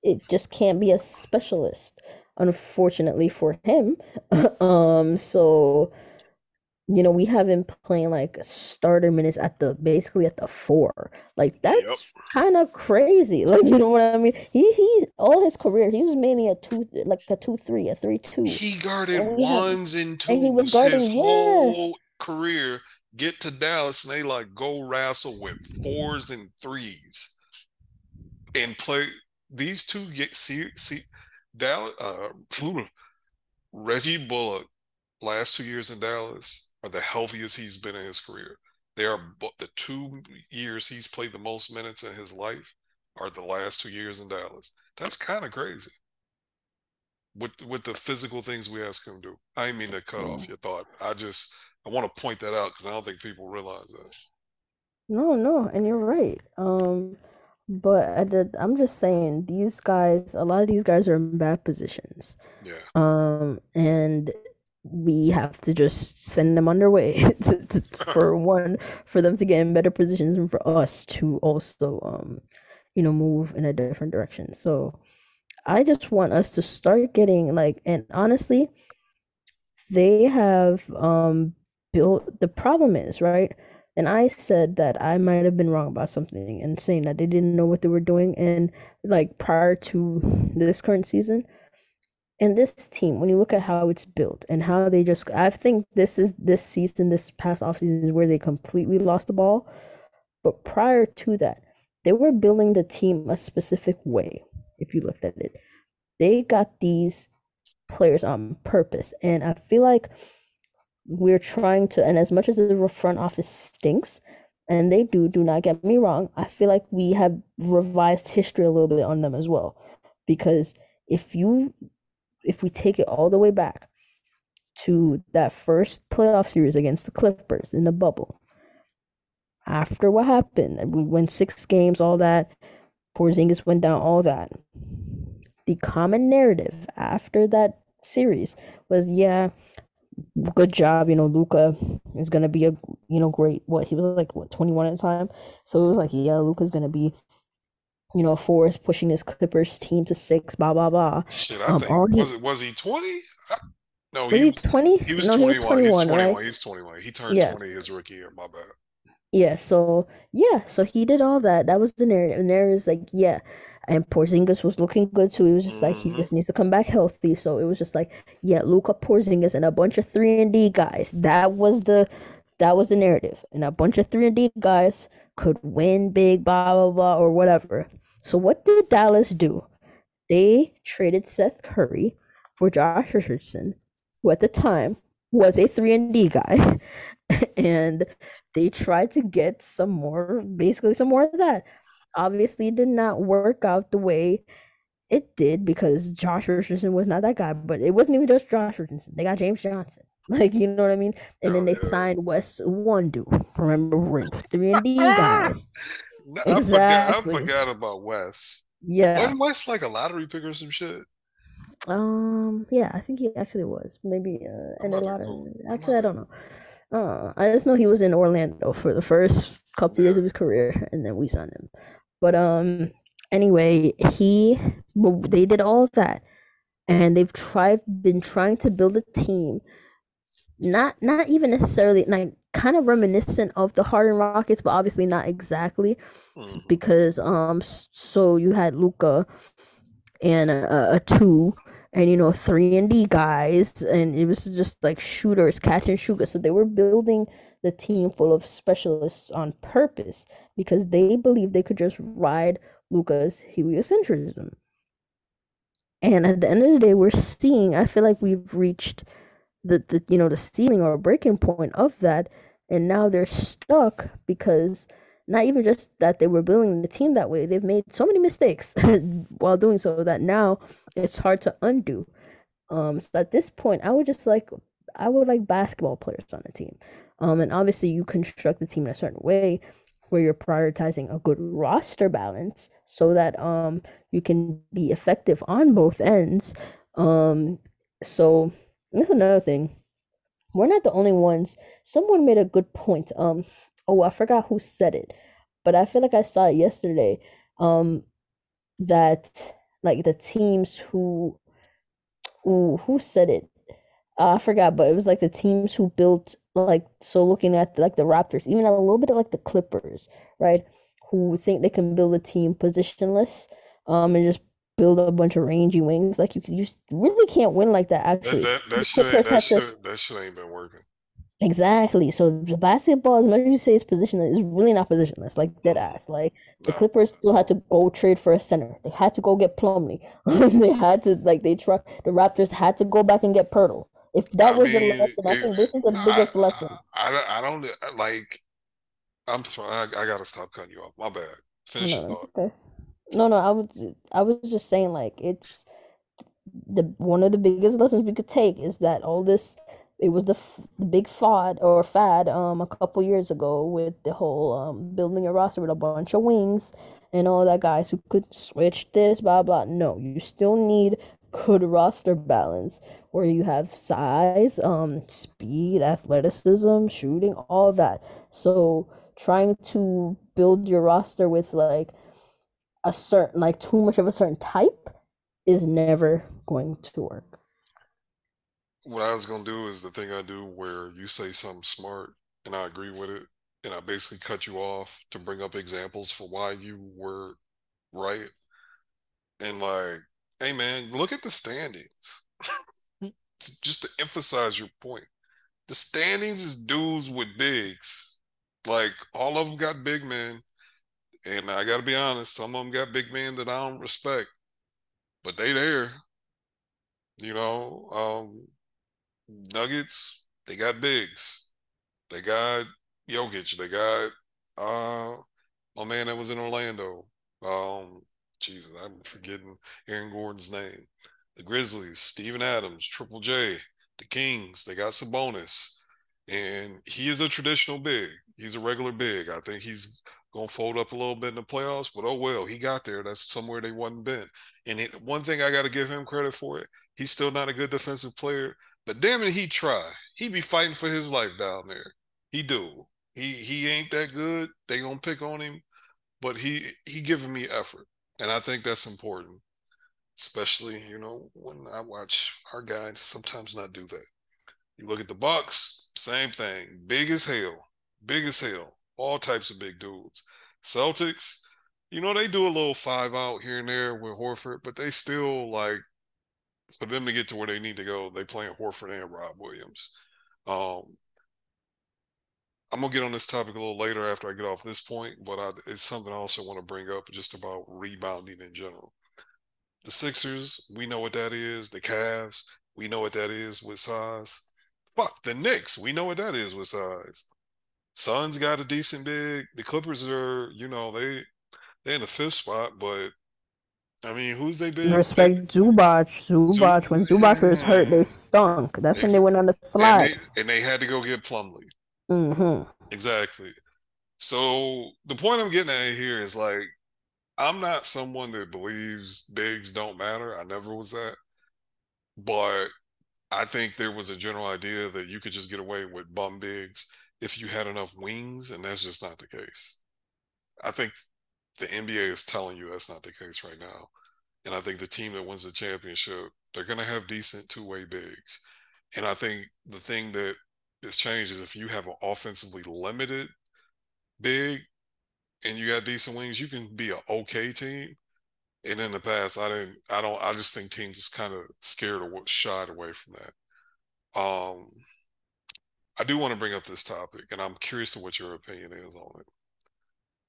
it just can't be a specialist, unfortunately for him. Um, so you know, we have him playing like starter minutes at the basically at the four. Like yep. that's kind of crazy. Like you know what I mean? He he all his career he was mainly a two like a two three a three two, He guarded and ones and and he was twos his guarding yeah whole career. Get to Dallas, and they like go wrestle with fours and threes and play these two. Get see see Dallas. Uh, Reggie Bullock last two years in Dallas are the healthiest he's been in his career. They are the two years he's played the most minutes in his life are the last two years in Dallas. That's kind of crazy with with the physical things we ask him to do. I mean to cut off your thought. I just I want to point that out because I don't think people realize that. No, no, and you're right. Um, but I did, I'm just saying these guys, a lot of these guys are in bad positions. Yeah, Um, and we have to just send them underway to, to, for one, for them to get in better positions and for us to also, um, you know, move in a different direction. So I just want us to start getting like, and honestly, they have um built the problem is, right? And I said that I might have been wrong about something and saying that they didn't know what they were doing and like prior to this current season. And this team, when you look at how it's built and how they just I think this is this season, this past offseason is where they completely lost the ball. But prior to that, they were building the team a specific way, if you looked at it. They got these players on purpose. And I feel like we're trying to, and as much as the front office stinks, and they do, do not get me wrong, I feel like we have revised history a little bit on them as well. Because if you if we take it all the way back to that first playoff series against the Clippers in the bubble, after what happened, we went six games, all that. Porzingis went down, all that. The common narrative after that series was, yeah, good job. You know, Luka is gonna be a you know great. What he was like, what twenty one at the time. So it was like, yeah, Luka's gonna be, you know, a force pushing his Clippers team to six. Blah blah blah. Shit, I um, think was it was he twenty? No, was he, he twenty. He was no, twenty one. He's twenty one. Right? He's twenty one. He turned yeah. twenty his rookie year. My bad. Yeah, so yeah, so he did all that. That was the narrative. And there is like, yeah. And Porzingis was looking good too. He was just like he mm-hmm. just needs to come back healthy. So it was just like, yeah, Luka Porzingis and a bunch of three and D guys. That was the that was the narrative. And a bunch of three and D guys could win big, blah blah blah, or whatever. So what did Dallas do? They traded Seth Curry for Josh Richardson, who at the time was a three and D guy. and they tried to get some more, basically some more of that. Obviously, did not work out the way it did because Josh Richardson was not that guy. But it wasn't even just Josh Richardson; they got James Johnson. Like you know what I mean? And then they signed Wes Iwundu. Remember, three and D guys. exactly. I, forgot, I forgot about Wes. Yeah, wasn't Wes like a lottery pick or some shit? Um, yeah, I think he actually was. Maybe uh, and a lottery. Actually, I don't know. Uh, I just know he was in Orlando for the first couple years of his career, and then we signed him. But um, anyway, he they did all of that, and they've tried been trying to build a team, not not even necessarily like kind of reminiscent of the Harden Rockets, but obviously not exactly, mm-hmm. because um, so you had Luka and a, a two and you know three and D guys, and it was just like shooters, catch and shooters. So they were building the team full of specialists on purpose because they believed they could just ride Luka's heliocentrism. And at the end of the day, we're seeing. I feel like we've reached the, the you know the ceiling or breaking point of that, and now they're stuck because not even just that they were building the team that way, they've made so many mistakes while doing so that now it's hard to undo. Um, so at this point, I would just like I would like basketball players on the team. Um, and obviously you construct the team in a certain way where you're prioritizing a good roster balance so that um you can be effective on both ends. Um, so that's another thing. We're not the only ones. Someone made a good point. Um, oh I forgot who said it, but I feel like I saw it yesterday. Um that like the teams who ooh, who said it? Uh, I forgot, but it was like the teams who built like so looking at like the Raptors, even a little bit of like the Clippers, right? Who think they can build a team positionless, um, and just build a bunch of rangy wings. Like you, you really can't win like that. Actually, that, that, that, shit, that, shit, that shit ain't been working. Exactly. So the basketball, as much as you say it's positionless, is really not positionless. Like dead ass. Like the Clippers still had to go trade for a center. They had to go get Plumlee. they had to like they try. The Raptors had to go back and get Poeltl. If that I was mean, the lesson, I think this is the biggest I, lesson. I, I, don't like. I'm sorry. I, I gotta stop cutting you off. My bad. Finish no, your Okay. No, no. I was I was just saying like it's the one of the biggest lessons we could take is that all this it was the, the big fad or fad um a couple years ago with the whole um building a roster with a bunch of wings and all that guys who could switch this blah blah. No, you still need good roster balance where you have size, um, speed, athleticism, shooting, all that. So trying to build your roster with like a certain like too much of a certain type is never going to work what I was gonna do is the thing I do where you say something smart and I agree with it, and I basically cut you off to bring up examples for why you were right. And like, hey man, look at the standings. Just to emphasize your point. The standings is dudes with bigs. Like all of them got big men. And I gotta be honest, some of them got big men that I don't respect. But they there. You know, um, Nuggets, they got bigs. They got Jokic. They got uh my man that was in Orlando. Um Jesus, I'm forgetting Aaron Gordon's name. The Grizzlies, Steven Adams, Triple J, the Kings, they got Sabonis. And he is a traditional big. He's a regular big. I think he's gonna fold up a little bit in the playoffs, but oh well, he got there. That's somewhere they wasn't been. And one thing I got to give him credit for it, he's still not a good defensive player, but damn it, he try. He be fighting for his life down there. He do. He he ain't that good. They gonna pick on him, but he he giving me effort, and I think that's important. Especially you know when I watch our guys sometimes not do that. You look at the Bucks, same thing, big as hell, big as hell, all types of big dudes. Celtics, you know they do a little five out here and there with Horford, but they still like for them to get to where they need to go, they playing Horford and Rob Williams. Um, I'm gonna get on this topic a little later after I get off this point, but I, it's something I also want to bring up just about rebounding in general. The Sixers, we know what that is. The Cavs, we know what that is with size. Fuck the Knicks, we know what that is with size. Suns got a decent big. The Clippers are, you know, they they're in the fifth spot, but I mean, who's they big? Respect Zubac. Zubac. When Zubac was hurt, they stunk. That's when they went on the slide. And they, and they had to go get Plumlee. Mm-hmm. Exactly. So the point I'm getting at here is like, I'm not someone that believes bigs don't matter. I never was that. But I think there was a general idea that you could just get away with bum bigs if you had enough wings, and that's just not the case. I think the NBA is telling you that's not the case right now. And I think the team that wins the championship, they're going to have decent two way bigs. And I think the thing that has changed is if you have an offensively limited big and you got decent wings, you can be an okay team. And in the past, I didn't, I don't, I just think teams just kind of scared or shied away from that. Um, I do want to bring up this topic, and I'm curious to what your opinion is on it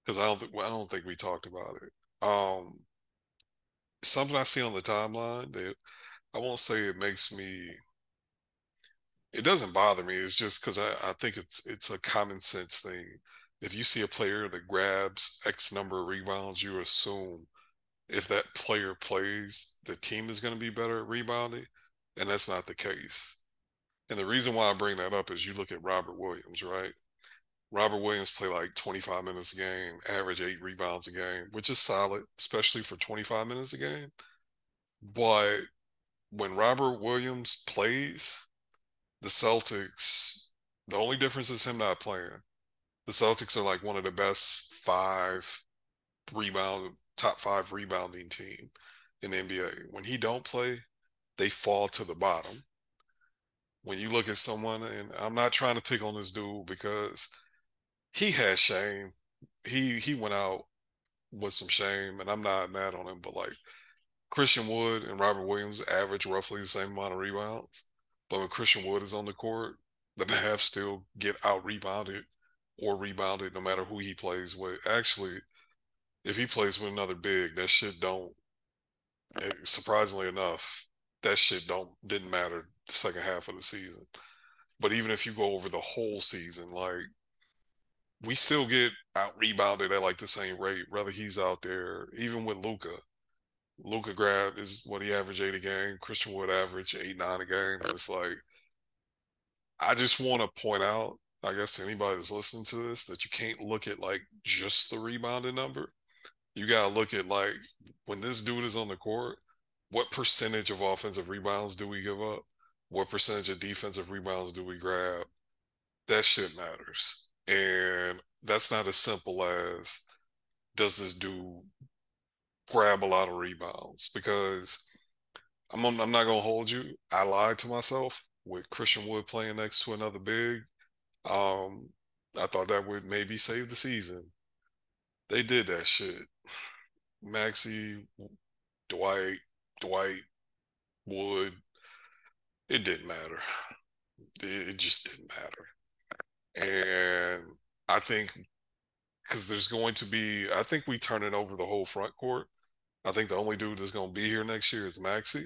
because I don't think I don't think we talked about it. Um, something I see on the timeline that I won't say it makes me. It doesn't bother me. It's just because I, I think it's it's a common sense thing. If you see a player that grabs X number of rebounds, you assume if that player plays, the team is going to be better at rebounding, and that's not the case. And the reason why I bring that up is you look at Robert Williams, right? Robert Williams played like 25 minutes a game, average eight rebounds a game, which is solid, especially for 25 minutes a game. But when Robert Williams plays, the Celtics, the only difference is him not playing. The Celtics are like one of the best five rebound, top five rebounding team in the NBA. When he don't play, they fall to the bottom. When you look at someone, and I'm not trying to pick on this dude because – he has shame. He he went out with some shame, and I'm not mad on him. But like Christian Wood and Robert Williams average roughly the same amount of rebounds, but when Christian Wood is on the court, the Mavs still get out rebounded or rebounded no matter who he plays with. Actually, if he plays with another big, that shit don't. Eh, surprisingly enough, that shit don't didn't matter the second half of the season. But even if you go over the whole season, like we still get out rebounded at like the same rate, whether he's out there, even with Luka. Luka grab is what he averaged eight a game. Christian Wood average eight, nine a game. It's like I just want to point out, I guess to anybody that's listening to this, that you can't look at like just the rebounding number. You gotta look at like when this dude is on the court, what percentage of offensive rebounds do we give up? What percentage of defensive rebounds do we grab? That shit matters. And that's not as simple as does this dude grab a lot of rebounds? Because I'm I'm not gonna hold you. I lied to myself with Christian Wood playing next to another big. Um, I thought that would maybe save the season. They did that shit. Maxi, Dwight, Dwight, Wood. It didn't matter. It just didn't matter. And I think because there's going to be, I think we turn it over the whole front court. I think the only dude that's going to be here next year is Maxi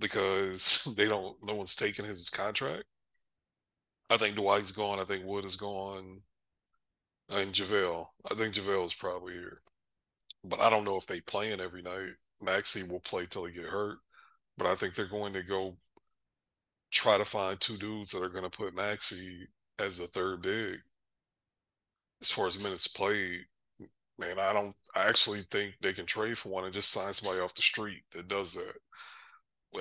because they don't, no one's taking his contract. I think Dwight's gone. I think Wood is gone. And JaVale. I think JaVale is probably here. But I don't know if they playing every night. Maxi will play till he get hurt. but I think they're going to go try to find two dudes that are going to put Maxi as the third big. As far as minutes played, man, I don't. I actually think they can trade for one and just sign somebody off the street that does that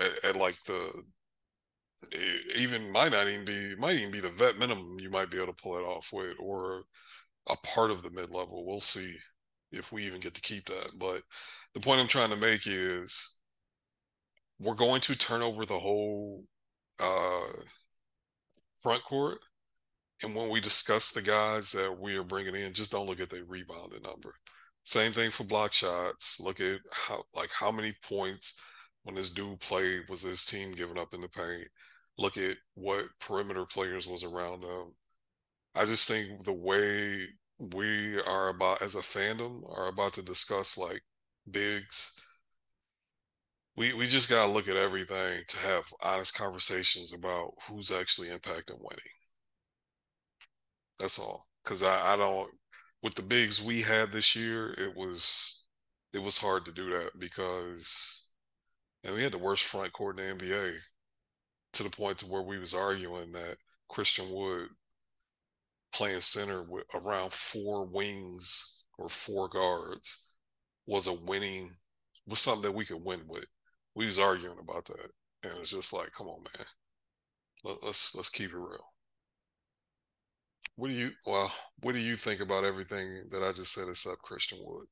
at, at like the even might not even be might even be the vet minimum you might be able to pull it off with or a part of the mid level. We'll see if we even get to keep that. But the point I'm trying to make is we're going to turn over the whole uh, front court. And when we discuss the guys that we are bringing in, just don't look at the rebounding number. Same thing for block shots. Look at how like how many points when this dude played was this team giving up in the paint. Look at what perimeter players was around them. I just think the way we are about as a fandom are about to discuss like bigs. We we just gotta look at everything to have honest conversations about who's actually impacting winning. That's all. Cause I, I don't with the bigs we had this year, it was it was hard to do that because and we had the worst front court in the NBA to the point to where we was arguing that Christian Wood playing center with around four wings or four guards was a winning was something that we could win with. We was arguing about that, and it's just like, come on, man, Let, let's let's keep it real. What do you well? What do you think about everything that I just said except Christian Wood?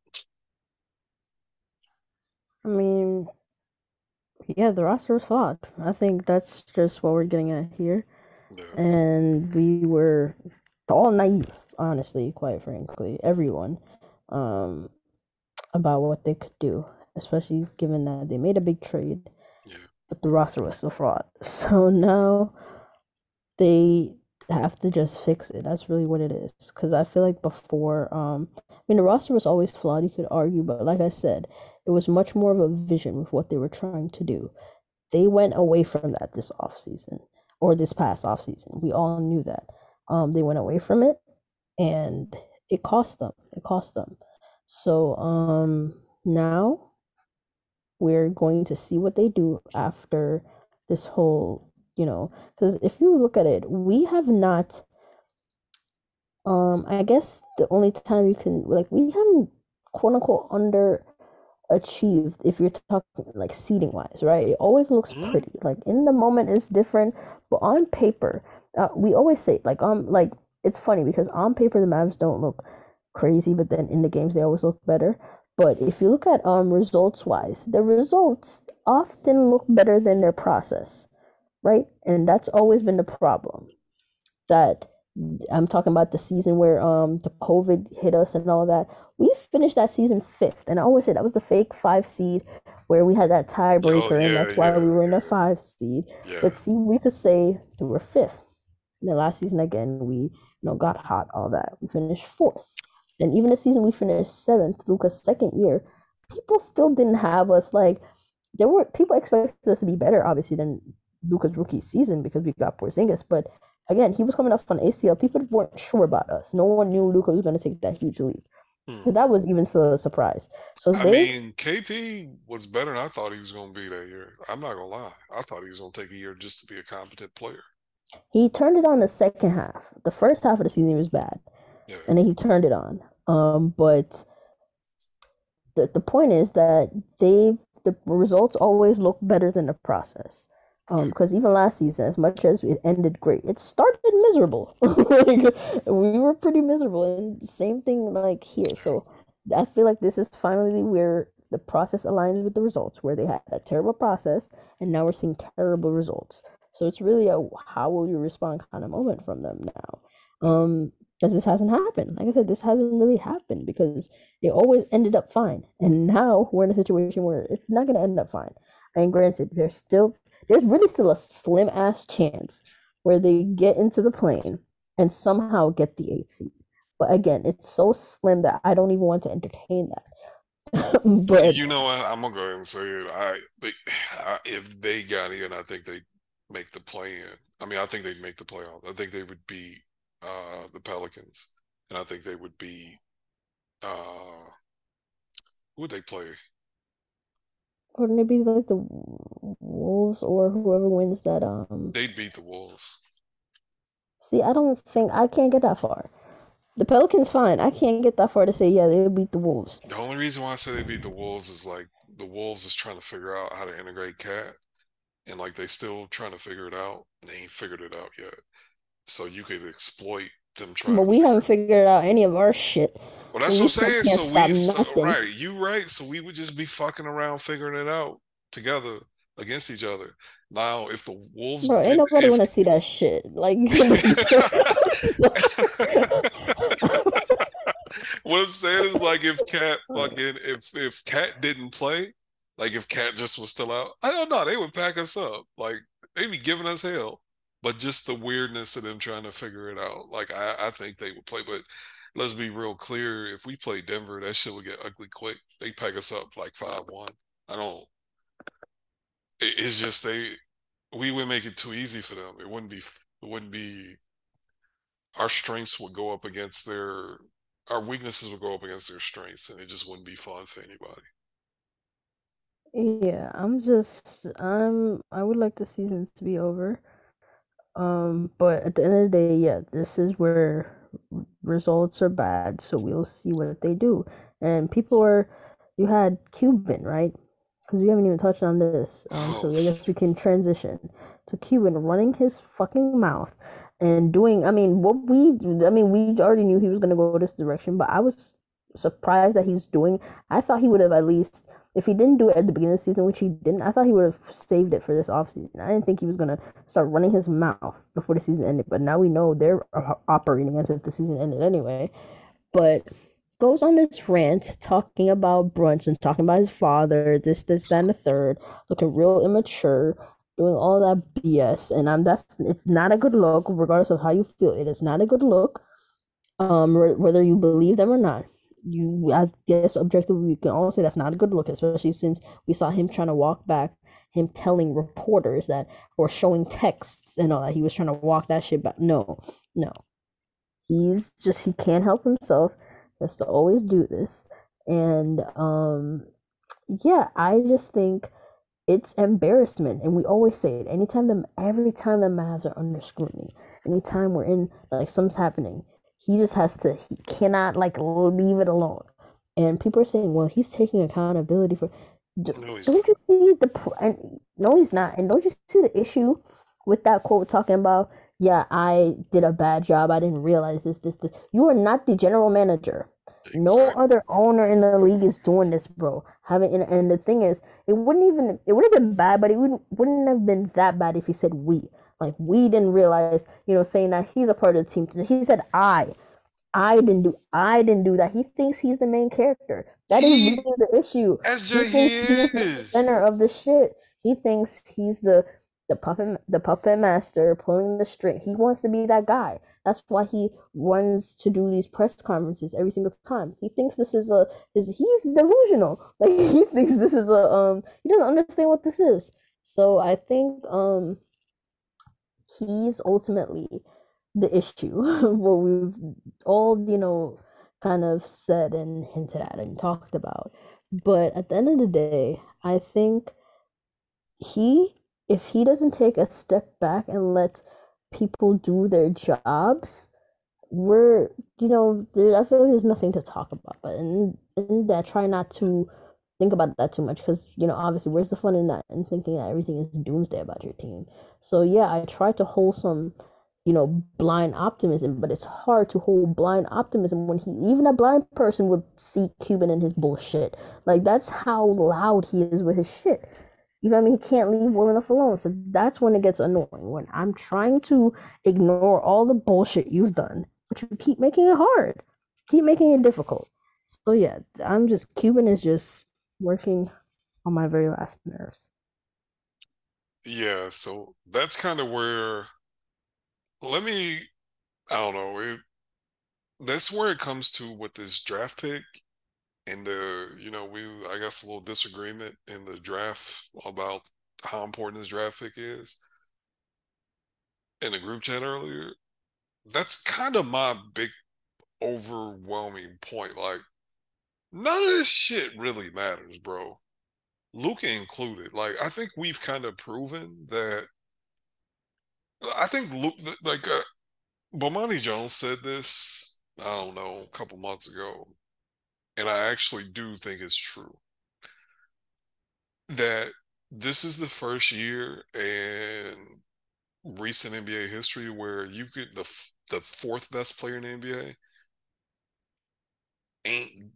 I mean, yeah, the roster was flawed. I think that's just what we're getting at here. Yeah. And we were all naive, honestly, quite frankly, everyone, um, about what they could do, especially given that they made a big trade, yeah. but the roster was still fraud. So now they have to just fix it. That's really what it is. Because I feel like before, um, I mean, the roster was always flawed. You could argue, but like I said, it was much more of a vision with what they were trying to do. They went away from that this off season or this past off season. We all knew that. Um, they went away from it, and it cost them. It cost them. So um, now we're going to see what they do after this whole, you know, because if you look at it, we have not. Um, I guess the only time you can like we haven't quote unquote under achieved if you're talking like seating wise, right? It always looks mm-hmm. pretty. Like in the moment it's different, but on paper, uh, we always say like um like it's funny because on paper the Mavs don't look crazy, but then in the games they always look better. But if you look at um results wise, the results often look better than their process, right? And that's always been the problem. That I'm talking about the season where um the COVID hit us and all that. We finished that season fifth, and I always say that was the fake five seed where we had that tiebreaker, oh, yeah, and that's why yeah, we were in a five seed. Yeah. But see, we could say we were fifth. And then last season again, we you know got hot, all that. We finished fourth. And even the season we finished seventh, Luka's second year, people still didn't have us like there were people expected us to be better, obviously, than Luka's rookie season because we got Porzingis. But again, he was coming off on ACL. People weren't sure about us. No one knew Luka was going to take that huge leap. Hmm. So that was even still a surprise. So I they, mean, KP was better than I thought he was going to be that year. I'm not going to lie. I thought he was going to take a year just to be a competent player. He turned it on the second half. The first half of the season was bad. And then he turned it on. Um, but the the point is that they the results always look better than the process. Um, because even last season, as much as it ended great, it started miserable. like we were pretty miserable, and same thing like here. So I feel like this is finally where the process aligns with the results, where they had a terrible process, and now we're seeing terrible results. So it's really a how will you respond kind of moment from them now. Um, because this hasn't happened. Like I said, this hasn't really happened because it always ended up fine. And now we're in a situation where it's not gonna end up fine. And granted, there's still there's really still a slim ass chance where they get into the plane and somehow get the eighth seat. But again, it's so slim that I don't even want to entertain that. but you know what? I'm gonna go ahead and say it. I, they, I if they got in, I think they make the play in. I mean, I think they'd make the playoffs. I think they would be uh, the Pelicans, and I think they would be. Uh, who would they play? Wouldn't it be like the Wolves or whoever wins that. Um, they'd beat the Wolves. See, I don't think I can't get that far. The Pelicans fine. I can't get that far to say yeah they'll beat the Wolves. The only reason why I say they beat the Wolves is like the Wolves is trying to figure out how to integrate Cat, and like they still trying to figure it out. And they ain't figured it out yet. So you could exploit them trying. But we haven't figured out any of our shit. Well, that's what I'm saying. So we, so, right, you right. So we would just be fucking around figuring it out together against each other. Now, if the Wolves, bro, ain't nobody want to see that shit. Like, what I'm saying is, like, if Cat fucking, if if Cat didn't play, like, if Cat just was still out, I don't know, they would pack us up. Like, they'd be giving us hell. But just the weirdness of them trying to figure it out, like, I, I think they would play. But let's be real clear: if we play Denver, that shit would get ugly quick. They pack us up like five one. I don't it's just they we would make it too easy for them. It wouldn't be it wouldn't be our strengths would go up against their our weaknesses would go up against their strengths and it just wouldn't be fun for anybody. Yeah, I'm just I'm I would like the seasons to be over. Um, but at the end of the day, yeah, this is where results are bad, so we'll see what they do. And people are you had Cuban, right? because we haven't even touched on this. Um, so I guess we can transition to Cuban running his fucking mouth and doing. I mean, what we. I mean, we already knew he was gonna go this direction, but I was surprised that he's doing. I thought he would have at least, if he didn't do it at the beginning of the season, which he didn't. I thought he would have saved it for this offseason. I didn't think he was gonna start running his mouth before the season ended. But now we know they're operating as if the season ended anyway. But goes on this rant talking about Brunson, talking about his father, this, this, that, and the third, looking real immature, doing all that BS, and I'm that's it's not a good look, regardless of how you feel. It is not a good look, um, whether you believe them or not. You, I guess, objectively, we can all say that's not a good look, especially since we saw him trying to walk back, him telling reporters that, or showing texts and all that he was trying to walk that shit back. No, no, he's just he can't help himself has to always do this. And um yeah, I just think it's embarrassment and we always say it anytime the every time the Mavs are under scrutiny, anytime we're in like something's happening, he just has to he cannot like leave it alone. And people are saying, well, he's taking accountability for. No, don't you see the and no, he's not. And don't you see the issue with that quote talking about yeah, I did a bad job. I didn't realize this, this, this. You are not the general manager. Exactly. No other owner in the league is doing this, bro. Having and, and the thing is, it wouldn't even it would have been bad, but it wouldn't wouldn't have been that bad if he said we. Like we didn't realize, you know, saying that he's a part of the team. He said I. I didn't do I didn't do that. He thinks he's the main character. That he, is really the issue. SJ he, he is the center of the shit. He thinks he's the the puppet the puppet master pulling the string. He wants to be that guy. That's why he runs to do these press conferences every single time. He thinks this is a is he's delusional. Like he thinks this is a um he doesn't understand what this is. So I think um he's ultimately the issue. what we've all, you know, kind of said and hinted at and talked about. But at the end of the day, I think he if he doesn't take a step back and let people do their jobs, we're you know there, I feel like there's nothing to talk about. But and and I try not to think about that too much because you know obviously where's the fun in that and thinking that everything is doomsday about your team. So yeah, I try to hold some you know blind optimism, but it's hard to hold blind optimism when he even a blind person would see Cuban in his bullshit. Like that's how loud he is with his shit. You know what I mean? He can't leave well enough alone. So that's when it gets annoying. When I'm trying to ignore all the bullshit you've done, but you keep making it hard, keep making it difficult. So yeah, I'm just Cuban is just working on my very last nerves. Yeah, so that's kind of where. Let me. I don't know. It, that's where it comes to with this draft pick and the you know we I guess a little disagreement in the draft about how important this draft pick is in the group chat earlier. That's kind of my big overwhelming point. Like none of this shit really matters, bro. Luka included. Like I think we've kind of proven that. I think Luke, like uh, Bomani Jones said this. I don't know a couple months ago, and I actually do think it's true that this is the first year in recent NBA history where you could the the fourth best player in the NBA ain't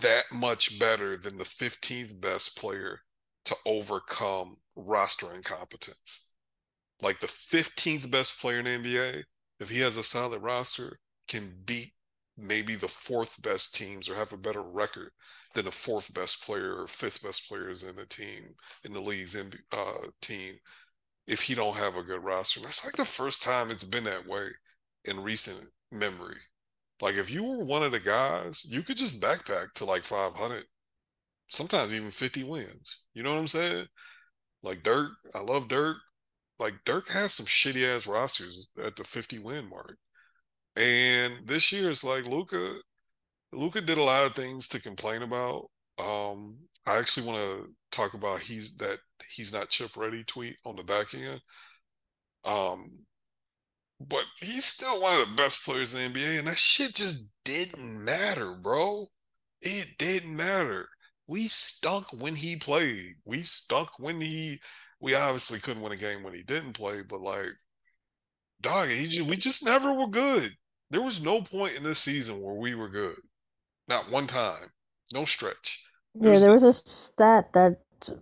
that much better than the 15th best player to overcome roster incompetence. Like the 15th best player in NBA, if he has a solid roster, can beat maybe the fourth best teams or have a better record than the fourth best player or fifth best players in the team in the league's uh, team if he don't have a good roster. And that's like the first time it's been that way in recent memory. Like if you were one of the guys, you could just backpack to like 500, sometimes even 50 wins. You know what I'm saying? Like Dirk, I love Dirk. Like Dirk has some shitty ass rosters at the 50 win mark. And this year it's like Luka, Luka did a lot of things to complain about. Um, I actually want to talk about he's that he's not chip ready tweet on the back end. Um, but he's still one of the best players in the NBA, and that shit just didn't matter, bro. It didn't matter. We stunk when he played. We stunk when he. We obviously couldn't win a game when he didn't play, but like, dog, he just, we just never were good. There was no point in this season where we were good. Not one time. No stretch. There yeah, there was a stat that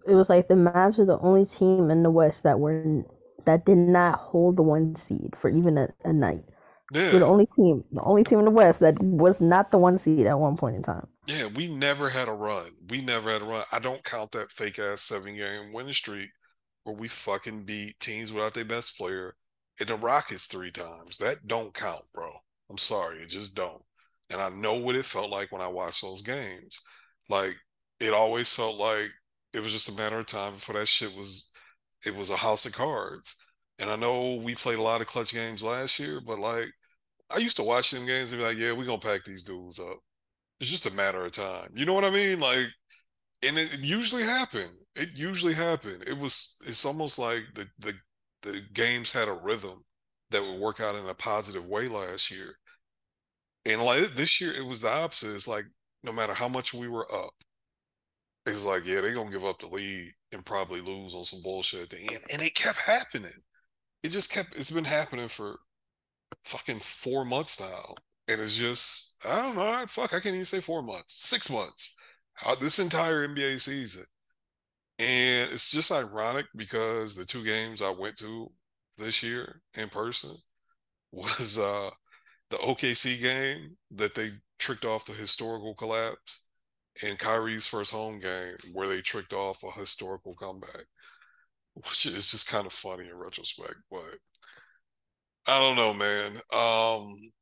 it was like the Mavs are the only team in the West that were that did not hold the one seed for even a, a night. Yeah. We're the only team, the only team in the West that was not the one seed at one point in time. Yeah, we never had a run. We never had a run. I don't count that fake ass seven game winning streak where we fucking beat teams without their best player in the Rockets three times. That don't count, bro. I'm sorry, it just don't. And I know what it felt like when I watched those games. Like it always felt like it was just a matter of time before that shit was it was a house of cards. And I know we played a lot of clutch games last year, but like I used to watch them games and be like, yeah, we're gonna pack these dudes up. It's just a matter of time. You know what I mean? Like, and it, it usually happened. It usually happened. It was it's almost like the the the games had a rhythm that would work out in a positive way last year. And like this year, it was the opposite. It's like no matter how much we were up, it's like, yeah, they're gonna give up the lead and probably lose on some bullshit at the end. And it kept happening. It just kept it's been happening for fucking four months now. And it's just, I don't know, fuck, I can't even say four months, six months. Uh, this entire NBA season. And it's just ironic because the two games I went to this year in person was uh the OKC game that they tricked off the historical collapse and Kyrie's first home game where they tricked off a historical comeback, which is just kind of funny in retrospect. But I don't know, man. Um,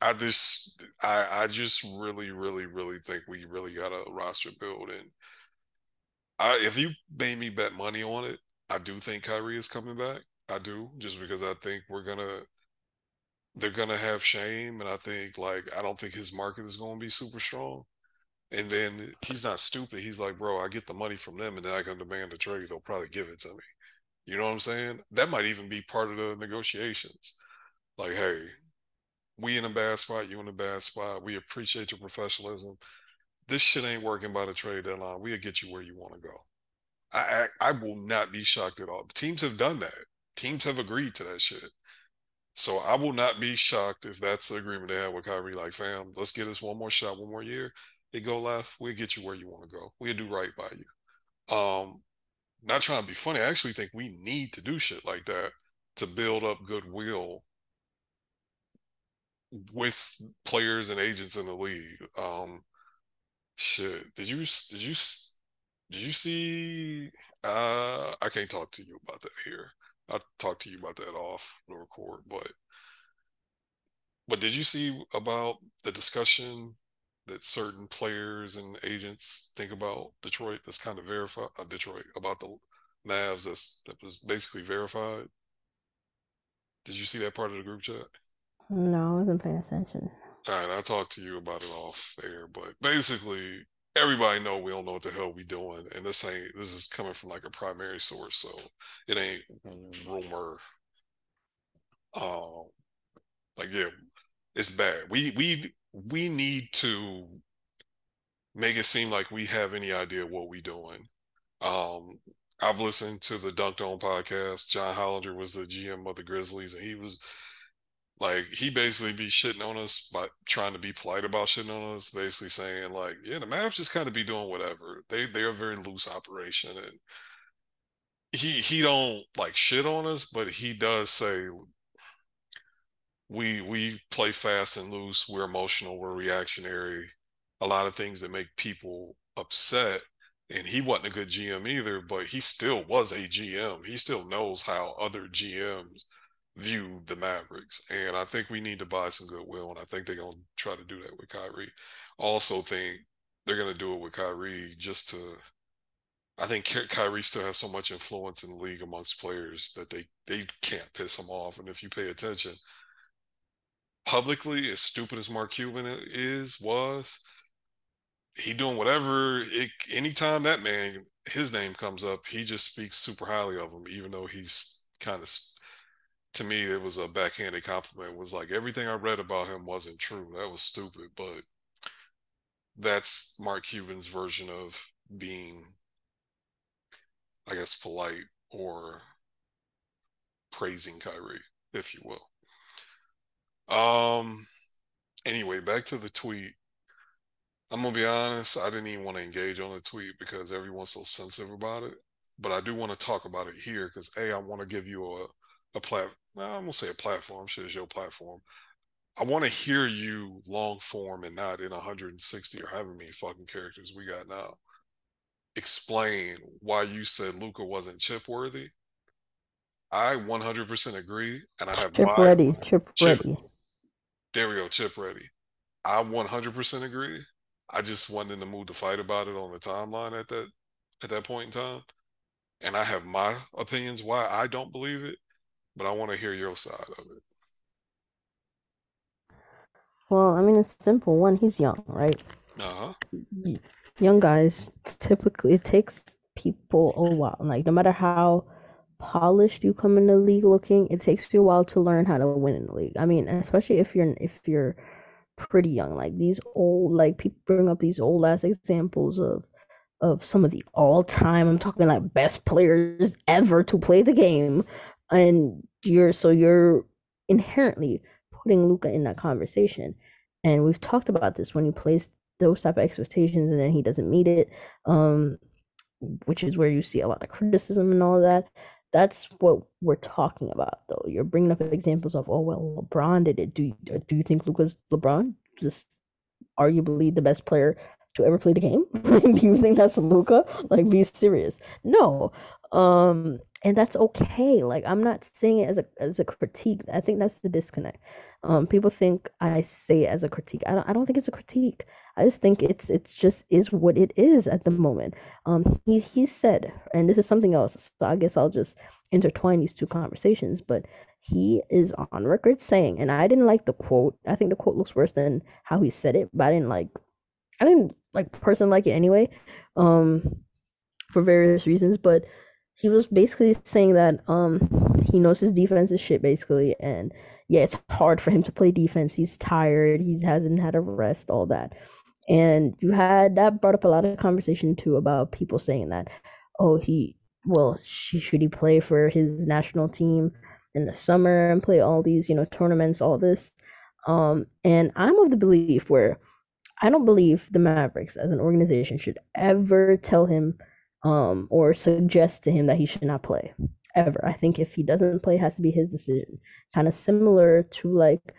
I just, I, I just really, really, really think we really got a roster build, and I, if you made me bet money on it, I do think Kyrie is coming back. I do, just because I think we're gonna, they're gonna have shame, and I think like I don't think his market is gonna be super strong. And then he's not stupid. He's like, bro, I get the money from them and then I can demand a trade. They'll probably give it to me. You know what I'm saying? That might even be part of the negotiations. Like, hey, we in a bad spot, you in a bad spot. We appreciate your professionalism. This shit ain't working by the trade deadline. We'll get you where you want to go. I, I I will not be shocked at all. The teams have done that. Teams have agreed to that shit. So I will not be shocked if that's the agreement they have with Kyrie. Like, fam, let's get us one more shot, one more year it go left, we'll get you where you want to go. We'll do right by you. Um, not trying to be funny. I actually think we need to do shit like that to build up goodwill with players and agents in the league. Um, shit. Did you did you did you see? Uh, I can't talk to you about that here. I'll talk to you about that off the record. But but did you see about the discussion that certain players and agents think about Detroit that's kind of verified uh, Detroit about the Mavs that's that was basically verified. Did you see that part of the group chat? No, I wasn't paying attention. All right, I'll talk to you about it off air, but basically everybody know we don't know what the hell we doing, and this ain't this is coming from like a primary source, so it ain't rumor. Um, like yeah, it's bad. We we we need to make it seem like we have any idea what we're doing. Um, I've listened to the Dunked On podcast. John Hollinger was the GM of the Grizzlies, and he was like he basically be shitting on us by trying to be polite about shitting on us, basically saying like, yeah, the Mavs just kind of be doing whatever. They they're a very loose operation, and he he don't like shit on us, but he does say we we play fast and loose. We're emotional. We're reactionary. A lot of things that make people upset. And he wasn't a good GM either, but he still was a GM. He still knows how other GMs view the Mavericks. And I think we need to buy some goodwill. And I think they're going to try to do that with Kyrie. Also, think they're going to do it with Kyrie just to. I think Kyrie still has so much influence in the league amongst players that they they can't piss him off. And if you pay attention, publicly, as stupid as Mark Cuban is was, he doing whatever. It, anytime that man his name comes up, he just speaks super highly of him, even though he's kind of to me, it was a backhanded compliment. It was like everything I read about him wasn't true. That was stupid, but that's Mark Cuban's version of being, I guess, polite or praising Kyrie, if you will. Um. Anyway, back to the tweet. I'm gonna be honest. I didn't even want to engage on the tweet because everyone's so sensitive about it. But I do want to talk about it here because a, I want to give you a a plat. I'm gonna say a platform. Shit is your platform. I want to hear you long form and not in 160 or however many fucking characters we got now. Explain why you said Luka wasn't chip worthy. I 100% agree, and I have chip my, ready, chip, chip ready. Go, chip ready. I 100% agree. I just wasn't in the mood to fight about it on the timeline at that at that point in time, and I have my opinions why I don't believe it but I want to hear your side of it. Well, I mean, it's simple. One, he's young, right? Uh huh. Young guys typically it takes people a while. Like no matter how polished you come in the league looking, it takes you a while to learn how to win in the league. I mean, especially if you're if you're pretty young. Like these old like people bring up these old ass examples of of some of the all time I'm talking like best players ever to play the game and you're so you're inherently putting Luka in that conversation. And we've talked about this when you place those type of expectations and then he doesn't meet it, um, which is where you see a lot of criticism and all that. That's what we're talking about, though. You're bringing up examples of, oh well, LeBron did it. Do you, do you think Luka's LeBron? Just arguably the best player to ever play the game. do you think that's Luka? Like, be serious. No. Um, and that's okay like i'm not saying it as a as a critique i think that's the disconnect um people think i say it as a critique i don't, I don't think it's a critique i just think it's it's just is what it is at the moment. Um he he said and this is something else so i guess i'll just intertwine these two conversations but he is on record saying and i didn't like the quote i think the quote looks worse than how he said it but i didn't like i didn't like personally like it anyway um for various reasons but he was basically saying that um he knows his defense is shit basically and yeah it's hard for him to play defense. He's tired. He hasn't had a rest all that and you had that brought up a lot of conversation too about people saying that oh he well should he play for his national team in the summer and play all these you know tournaments all this um and i'm of the belief where i don't believe the mavericks as an organization should ever tell him um, or suggest to him that he should not play ever. I think if he doesn't play, it has to be his decision. Kind of similar to like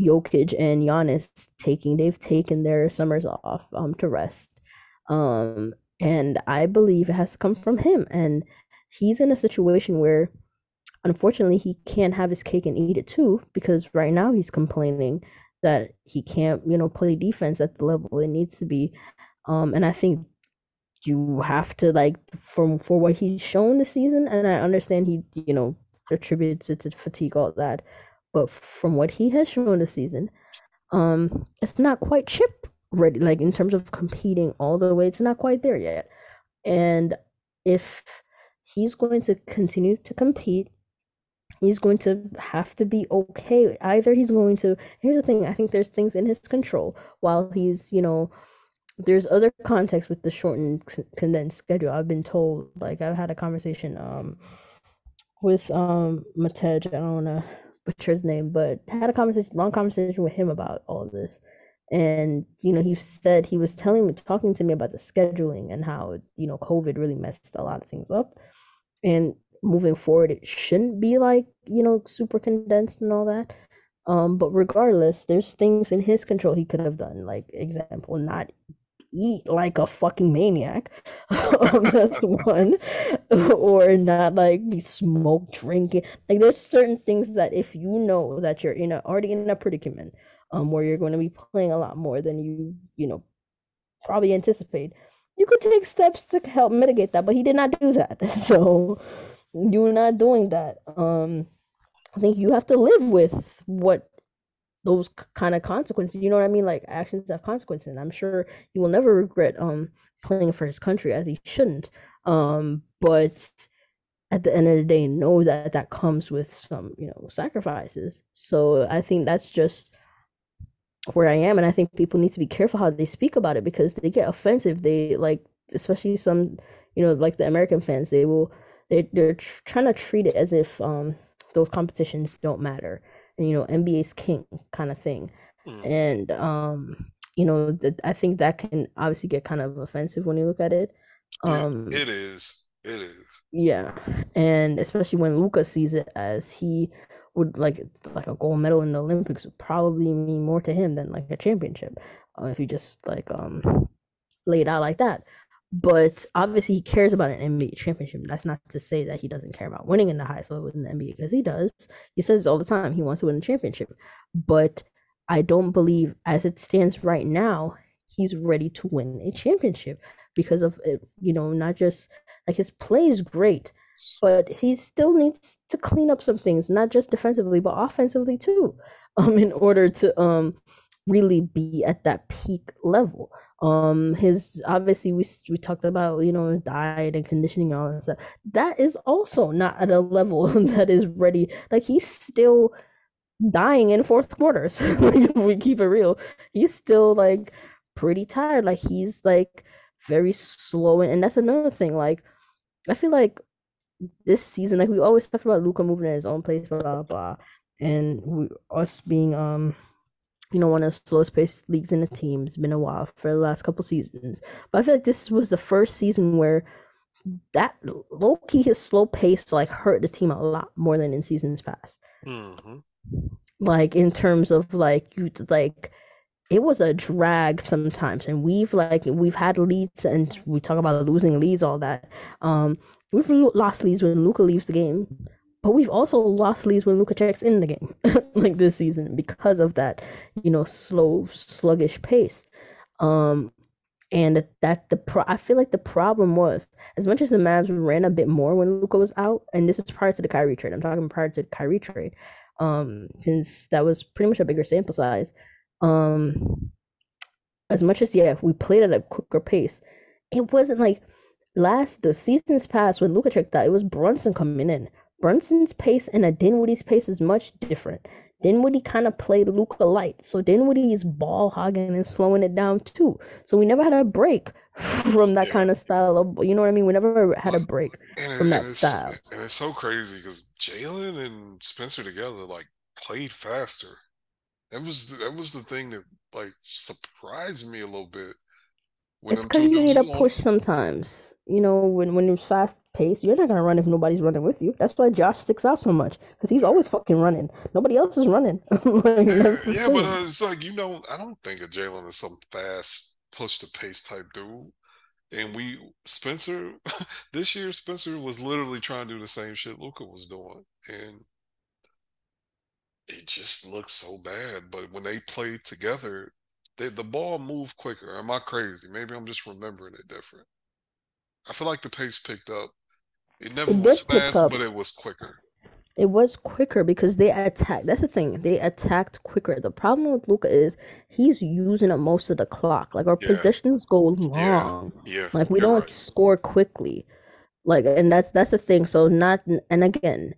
Jokic and Giannis taking they've taken their summers off um to rest. Um and I believe it has to come from him. And he's in a situation where unfortunately he can't have his cake and eat it too, because right now he's complaining that he can't, you know, play defense at the level it needs to be. Um, and I think you have to like from for what he's shown this season, and I understand he you know attributes it to fatigue all that, but from what he has shown this season, um, it's not quite chip ready, like in terms of competing all the way. It's not quite there yet. And if he's going to continue to compete, he's going to have to be okay. Either he's going to, here's the thing, I think there's things in his control while he's, you know, there's other context with the shortened condensed schedule. I've been told, like I've had a conversation um with um Matej, I don't wanna butcher his name, but had a conversation long conversation with him about all this. And you know, he said he was telling me talking to me about the scheduling and how, you know, COVID really messed a lot of things up. And moving forward it shouldn't be like, you know, super condensed and all that. Um, but regardless, there's things in his control he could have done. Like example, not eat like a fucking maniac. um, that's one. or not like be smoke drinking. Like there's certain things that if you know that you're in a already in a predicament, um, where you're going to be playing a lot more than you, you know, probably anticipate, you could take steps to help mitigate that. But he did not do that. So you're not doing that. Um, I think you have to live with what those kind of consequences. You know what I mean? Like actions have consequences. And I'm sure he will never regret um playing for his country as he shouldn't. Um, but at the end of the day, know that that comes with some you know sacrifices. So I think that's just where I am, and I think people need to be careful how they speak about it because they get offensive. They like, especially some you know like the American fans, they will they they're trying to treat it as if um those competitions don't matter you know NBA's king kind of thing, mm. and um, you know, the, I think that can obviously get kind of offensive when you look at it. Um, it, is. It is. Yeah, and especially when Luka sees it as he would like like a gold medal in the Olympics would probably mean more to him than like a championship uh, if you just like um lay it out like that. But obviously, he cares about an NBA championship. That's not to say that he doesn't care about winning in the highest level in the NBA because he does. He says all the time he wants to win a championship. But I don't believe, as it stands right now, he's ready to win a championship because of it. You know, not just like his play is great, but he still needs to clean up some things, not just defensively but offensively too, um, in order to um really be at that peak level. Um, his obviously we we talked about you know diet and conditioning and all that stuff. That is also not at a level that is ready. Like he's still dying in fourth quarters. like, we keep it real, he's still like pretty tired. Like he's like very slow, and that's another thing. Like I feel like this season, like we always talk about luka moving at his own place blah blah blah, and we, us being um you know, one of the slowest paced leagues in the team. It's been a while for the last couple seasons. But I feel like this was the first season where that low key his slow pace like hurt the team a lot more than in seasons past. Mm-hmm. Like in terms of like you like it was a drag sometimes and we've like we've had leads and we talk about losing leads all that um we've lost leads when Luka leaves the game but we've also lost leads when Luka checks in the game, like this season, because of that, you know, slow, sluggish pace. Um, and that the pro- I feel like the problem was as much as the Mavs ran a bit more when Luka was out, and this is prior to the Kyrie trade. I'm talking prior to the Kyrie trade, um, since that was pretty much a bigger sample size. Um, as much as yeah, we played at a quicker pace, it wasn't like last the seasons past when Luka checked out. It was Brunson coming in. Brunson's pace and a Dinwiddie's pace is much different. Dinwiddie kind of played Luka light, so Dinwiddie is ball hogging and slowing it down too. So we never had a break from that yeah. kind of style of, you know what I mean? We never had a break and from that style. And it's so crazy because Jalen and Spencer together like played faster. That was that was the thing that like surprised me a little bit. When it's because you need a push sometimes. You know, when when you're fast pace, you're not gonna run if nobody's running with you. That's why Josh sticks out so much because he's always fucking running. Nobody else is running. like, yeah, but uh, it's like you know, I don't think of Jalen as some fast push to pace type dude. And we Spencer this year, Spencer was literally trying to do the same shit Luka was doing, and it just looks so bad. But when they played together, they, the ball moved quicker. Am I crazy? Maybe I'm just remembering it different. I feel like the pace picked up it never was fast, but it was quicker. it was quicker because they attacked. That's the thing. They attacked quicker. The problem with Luka is he's using up most of the clock. Like our Yeah, possessions go long. yeah. Like we You're don't right. score quickly. Like and that's that's the thing. So not and again,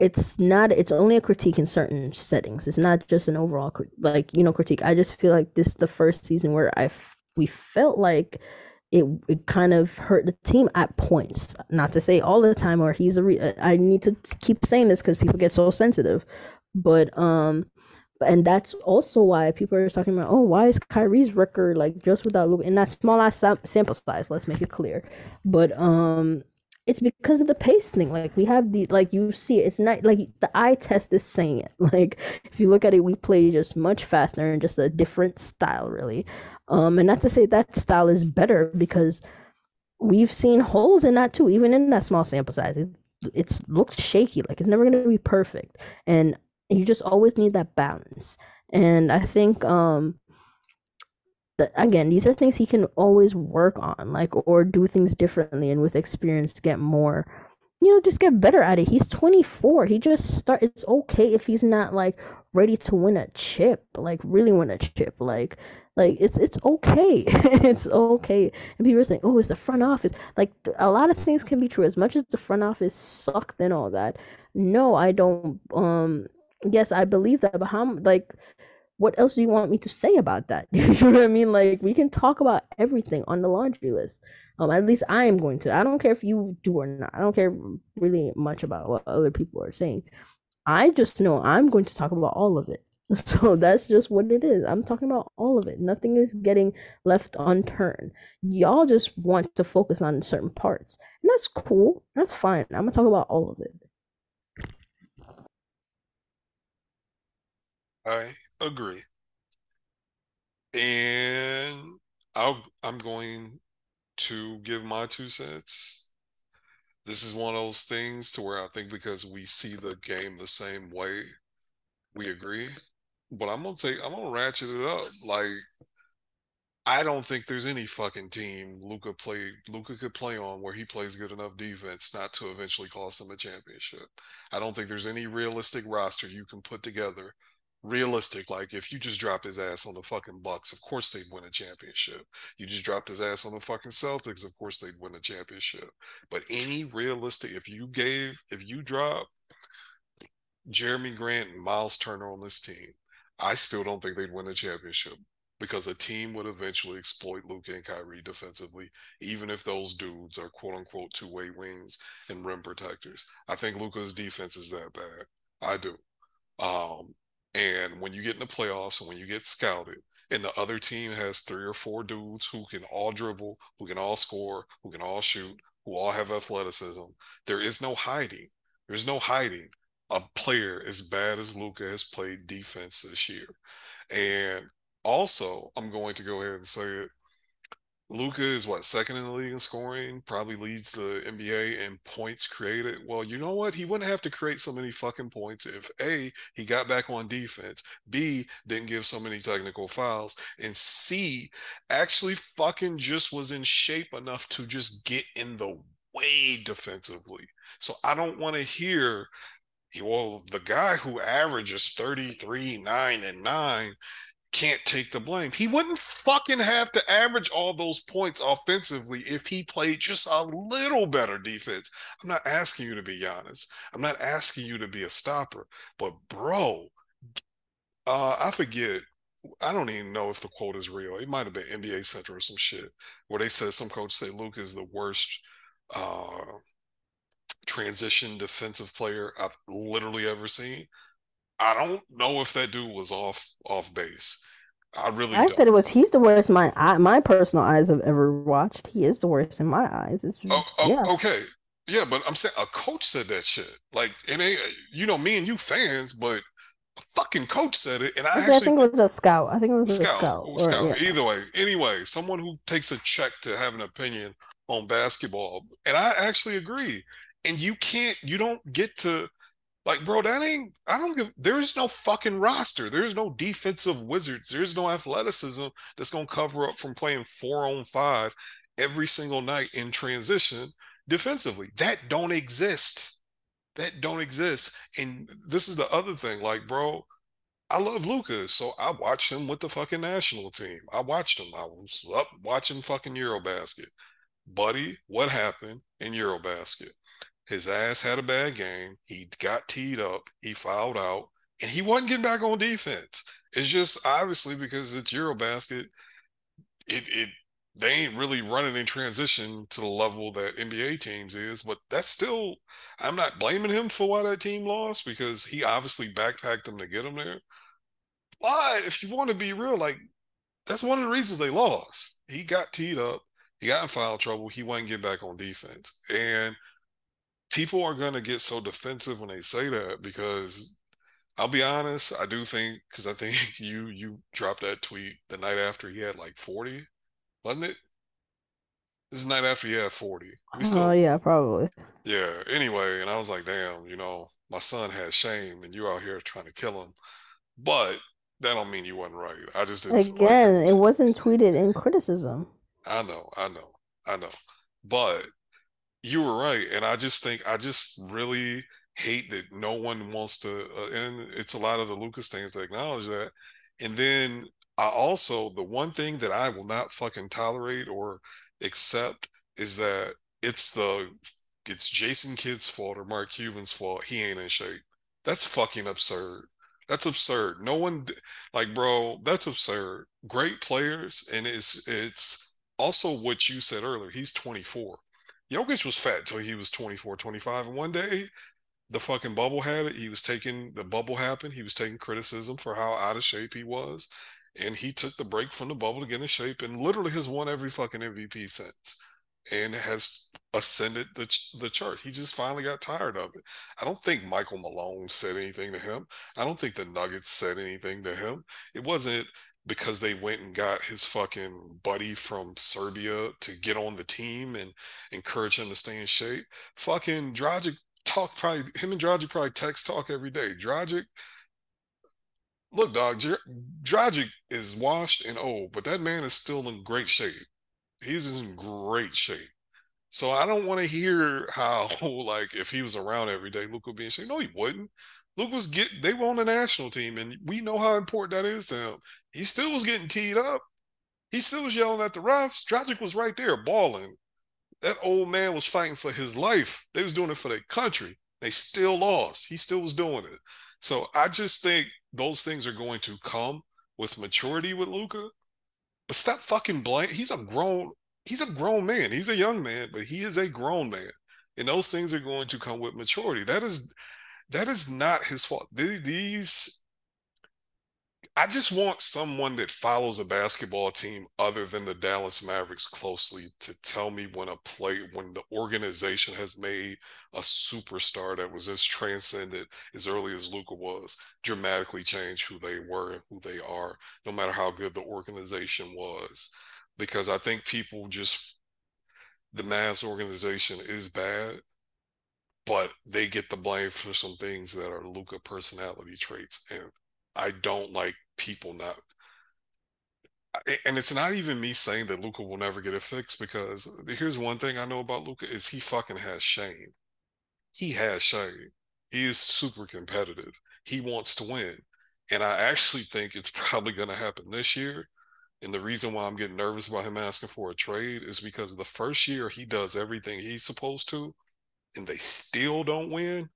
it's not it's only a critique in certain settings. It's not just an overall like, you know, critique. I just feel like this is the first season where i we felt like it it kind of hurt the team at points. Not to say all the time, or he's a. Re- uh, I need to keep saying this because people get so sensitive, but um, and that's also why people are talking about, oh, why is Kyrie's record like just without Luka in that small ass sam- sample size? Let's make it clear, but um. It's because of the pace thing. Like we have the like you see it. It's not like the eye test is saying it. Like if you look at it, we play just much faster and just a different style, really. Um, and not to say that style is better because we've seen holes in that too, even in that small sample size. It it's looks shaky, like it's never gonna be perfect. And you just always need that balance. And I think um that again, these are things he can always work on, like or do things differently and with experience get more you know, just get better at it. He's 24. He just start. It's okay if he's not like ready to win a chip, like really win a chip. Like, like it's it's okay. it's okay. And people are saying, "Oh, it's the front office." Like a lot of things can be true. As much as the front office sucked and all that. No, I don't. Um, yes, I believe that. But how? Like, what else do you want me to say about that? you know what I mean? Like, we can talk about everything on the laundry list. Um, at least I am going to. I don't care if you do or not. I don't care really much about what other people are saying. I just know I'm going to talk about all of it. So that's just what it is. I'm talking about all of it. Nothing is getting left unturned. Y'all just want to focus on certain parts. And that's cool. That's fine. I'm gonna talk about all of it. I agree. And I'll, I'm going to give my two cents. This is one of those things to where I think because we see the game the same way, we agree. But I'm gonna take I'm gonna ratchet it up. Like I don't think there's any fucking team Luka play Luka could play on where he plays good enough defense not to eventually cost him a championship. I don't think there's any realistic roster you can put together. Realistic, like if you just dropped his ass on the fucking Bucks, of course they'd win a championship. You just dropped his ass on the fucking Celtics, of course they'd win a championship. But any realistic, if you gave, if you drop Jerami Grant and Myles Turner on this team, I still don't think they'd win a championship because a team would eventually exploit Luka and Kyrie defensively, even if those dudes are quote unquote two way wings and rim protectors. I think Luka's defense is that bad. I do. Um, and when you get in the playoffs and when you get scouted, and the other team has three or four dudes who can all dribble, who can all score, who can all shoot, who all have athleticism, there is no hiding. There's no hiding a player as bad as Luka has played defense this year. And also, I'm going to go ahead and say it. Luka is what second in the league in scoring, probably leads the NBA in points created. Well, you know what? He wouldn't have to create so many fucking points if A, he got back on defense, B, didn't give so many technical fouls, and C, actually fucking just was in shape enough to just get in the way defensively. So I don't want to hear well, the guy who averages 33, 9, and 9 can't take the blame. He wouldn't fucking have to average all those points offensively if he played just a little better defense. I'm not asking you to be Giannis. I'm not asking you to be a stopper. But bro, uh, I forget. I don't even know if the quote is real. It might have been NBA Central or some shit where they said some coach say Luke is the worst uh, transition defensive player I've literally ever seen. I don't know if that dude was off off base. I really I don't. said it was he's the worst my I, my personal eyes have ever watched. He is the worst in my eyes. It's Oh, just, oh, yeah. okay. Yeah, but I'm saying a coach said that shit. Like, it ain't, you know, me and you fans, but a fucking coach said it. And I Actually, I think it was a scout. I think it was a scout, scout. or Or scout, yeah. either way. Anyway, someone who takes a check to have an opinion on basketball. And I actually agree. And you can't, you don't get to, like, bro, that ain't, I don't give, there is no fucking roster. There's no defensive wizards. There's no athleticism that's going to cover up from playing four on five every single night in transition defensively. That don't exist. that don't exist. And this is the other thing, like, bro, I love Lucas, so I watched him with the fucking national team. I watched him. I was up watching fucking Eurobasket. Buddy, what happened in Eurobasket? His ass had a bad game. He got teed up. He fouled out, and he wasn't getting back on defense. It's just obviously because it's Eurobasket. It it they ain't really running in transition to the level that NBA teams is, but that's still I'm not blaming him for why that team lost because he obviously backpacked them to get them there. But if you want to be real, like that's one of the reasons they lost. He got teed up, he got in foul trouble, he wasn't getting back on defense. And people are gonna get so defensive when they say that because I'll be honest, I do think because I think you you dropped that tweet the night after he had like 40 wasn't it? This is night after he had 40. We still, oh, yeah, probably. Yeah. Anyway, and I was like, damn, you know, my son has shame and you're out here trying to kill him. But that don't mean you wasn't right. I just didn't. Again, like it wasn't tweeted in criticism. I know, I know, I know. But you were right. And I just think, I just really hate that no one wants to, uh, and it's a lot of the Lucas things that acknowledge that. And then I also the one thing that I will not fucking tolerate or accept is that it's the it's Jason Kidd's fault or Mark Cuban's fault. He ain't in shape. That's fucking absurd. That's absurd. No one like bro, that's absurd. Great players and it's it's also what you said earlier. He's 24. Jokic was fat till he was 24, 25 and one day the fucking bubble had it. He was taking the bubble happened. He was taking criticism for how out of shape he was and he took the break from the bubble to get in shape and literally has won every fucking MVP since and has ascended the the chart. He just finally got tired of it. I don't think Michael Malone said anything to him. I don't think the Nuggets said anything to him. It wasn't because they went and got his fucking buddy from Serbia to get on the team and encourage him to stay in shape. Fucking Dragic talk probably him and Dragic probably text talk every day. Dragic look, dog, Dragic is washed and old, but that man is still in great shape. He's in great shape. So I don't want to hear how, like, if he was around every day, Luke would be in shape. No, he wouldn't. Luke was get they were on the national team, and we know how important that is to him. He still was getting teed up. He still was yelling at the refs. Dragic was right there balling. That old man was fighting for his life. They was doing it for their country. They still lost. He still was doing it. So I just think those things are going to come with maturity with Luka. But stop fucking blame. He's a grown. He's a grown man. He's a young man, but he is a grown man, and those things are going to come with maturity. That is, that is not his fault. These I just want someone that follows a basketball team other than the Dallas Mavericks closely to tell me when a play, when the organization has made a superstar that was as transcendent as early as Luka was, dramatically change who they were and who they are, no matter how good the organization was. Because I think people just, the Mavs organization is bad, but they get the blame for some things that are Luka personality traits. And I don't like people not and it's not even me saying that Luka will never get it fixed because here's one thing I know about Luka is he fucking has shame. He has shame. He is super competitive. He wants to win. And I actually think it's probably going to happen this year. And the reason why I'm getting nervous about him asking for a trade is because the first year he does everything he's supposed to and they still don't win,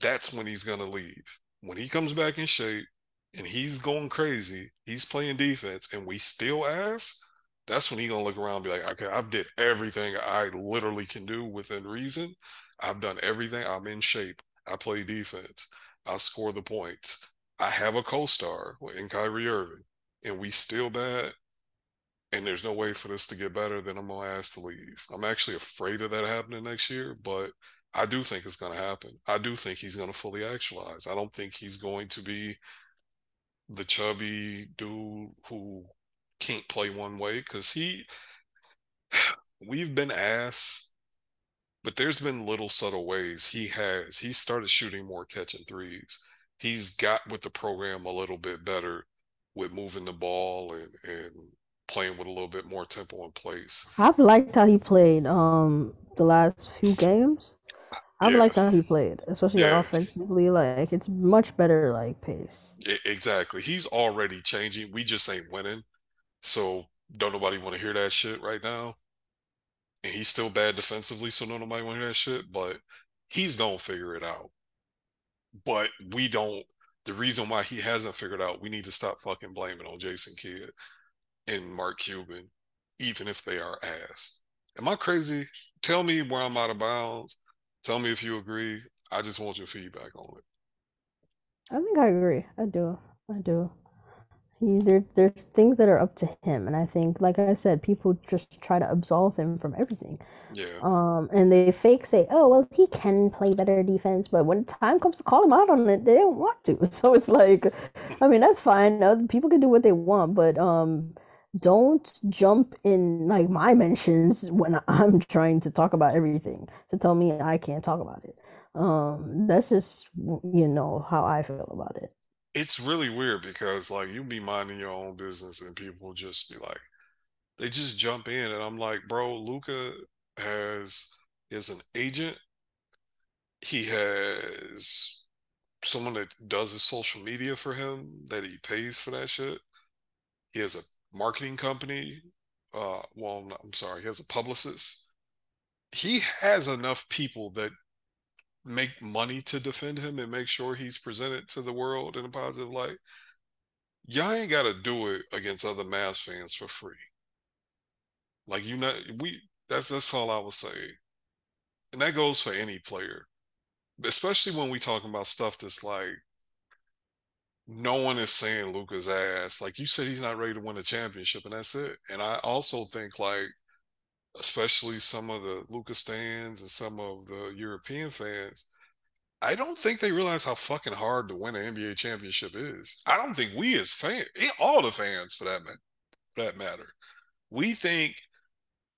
that's when he's going to leave. When he comes back in shape, and he's going crazy, he's playing defense, and we still ask, that's when he gonna look around and be like, okay, I've did everything I literally can do within reason. I've done everything. I'm in shape. I play defense. I score the points. I have a co-star in Kyrie Irving, and we still bad. And there's no way for this to get better. Then I'm gonna ask to leave. I'm actually afraid of that happening next year, but I do think it's gonna happen. I do think he's gonna fully actualize. I don't think he's going to be the chubby dude who can't play one way because he we've been asked but there's been little subtle ways he has he started shooting more catching threes he's got with the program a little bit better with moving the ball and and playing with a little bit more tempo in place i've liked how he played um the last few games I Yeah, liked how he played, especially yeah, offensively. Like it's much better like pace. exactly. He's already changing. We just ain't winning. So don't nobody want to hear that shit right now. And he's still bad defensively, so don't nobody want to hear that shit. But he's gonna figure it out. But we don't. The reason why he hasn't figured out, we need to stop fucking blaming on Jason Kidd and Mark Cuban, even if they are ass. Am I crazy? Tell me where I'm out of bounds. Tell me if you agree. I just want your feedback on it. I think I agree. I do. I do. He's there. There's things that are up to him, and I think, like I said, people just try to absolve him from everything. Yeah. Um, and they fake say, "Oh, well, he can play better defense," but when time comes to call him out on it, they don't want to. So it's like, I mean, that's fine. Other people can do what they want, but um, don't jump in like my mentions when I'm trying to talk about everything to tell me I can't talk about it. Um, that's just you know how I feel about it. It's really weird because like you be minding your own business and people just be like, they just jump in and I'm like, bro, Luka has is an agent. He has someone that does his social media for him that he pays for that shit. He has a marketing company. Uh, well, I'm sorry, he has a publicist. He has enough people that make money to defend him and make sure he's presented to the world in a positive light. Y'all ain't got to do it against other Mavs fans for free. Like you know, we that's that's all I would say, and that goes for any player, especially when we talking about stuff that's like no one is saying Luka's ass. Like you said, he's not ready to win a championship, and that's it. And I also think like, especially some of the Luka stands and some of the European fans, I don't think they realize how fucking hard to win an NBA championship is. I don't think we as fans, eh, all the fans for that for that matter, we think.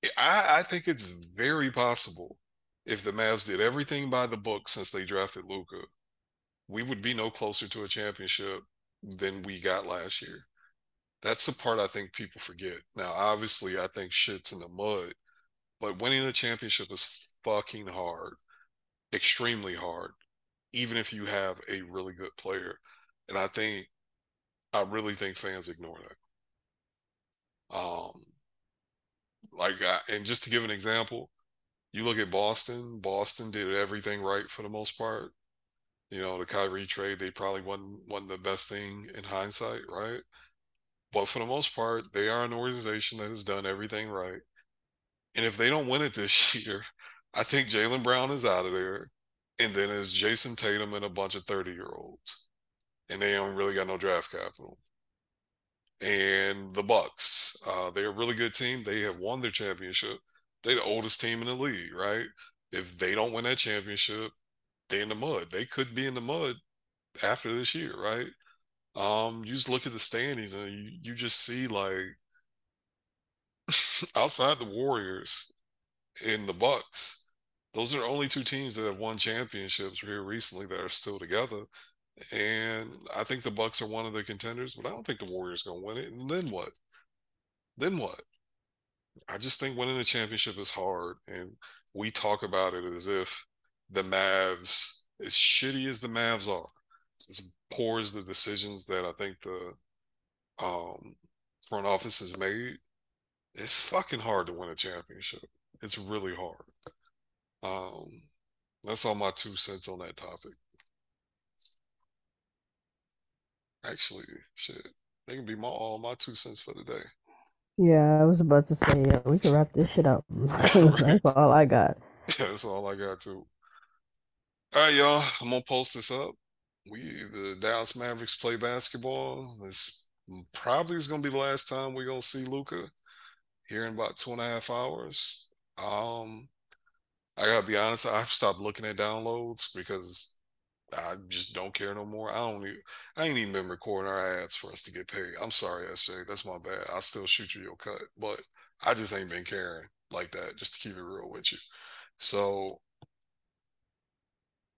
Eh, I, I think it's very possible if the Mavs did everything by the book since they drafted Luka, we would be no closer to a championship than we got last year. That's the part I think people forget. Now, obviously, I think shit's in the mud, but winning a championship is fucking hard, extremely hard, even if you have a really good player. And I think, I really think fans ignore that. Um, like, I, and just to give an example, you look at Boston. Boston did everything right for the most part. You know, the Kyrie trade, they probably wasn't, wasn't the best thing in hindsight, right? But for the most part, they are an organization that has done everything right. And if they don't win it this year, I think Jaylen Brown is out of there. And then it's Jayson Tatum and a bunch of 30 year olds. And they don't really got no draft capital. And the Bucks, uh, they're a really good team. They have won their championship. They're the oldest team in the league, right? If they don't win that championship, they in the mud. They could be in the mud after this year, right? Um, you just look at the standings and you, you just see like outside the Warriors and the Bucks, those are only two teams that have won championships here recently that are still together. And I think the Bucks are one of the contenders, but I don't think the Warriors gonna win it. And then what? Then what? I just think winning the championship is hard, and we talk about it as if the Mavs, as shitty as the Mavs are, as poor as the decisions that I think the um, front office has made, it's fucking hard to win a championship. It's really hard. Um, that's all my two cents on that topic. Actually, shit, they can be my all my two cents for the day. Yeah, I was about to say, yeah, we can wrap this shit up. That's all I got. Yeah, that's all I got too. All right, y'all. I'm gonna post this up. We the Dallas Mavericks play basketball. This probably is gonna be the last time we're gonna see Luka here in about two and a half hours. Um, I gotta be honest, I've stopped looking at downloads because I just don't care no more. I don't even, I ain't even been recording our ads for us to get paid. I'm sorry, SJ. That's my bad. I'll still shoot you your cut, but I just ain't been caring like that, just to keep it real with you. So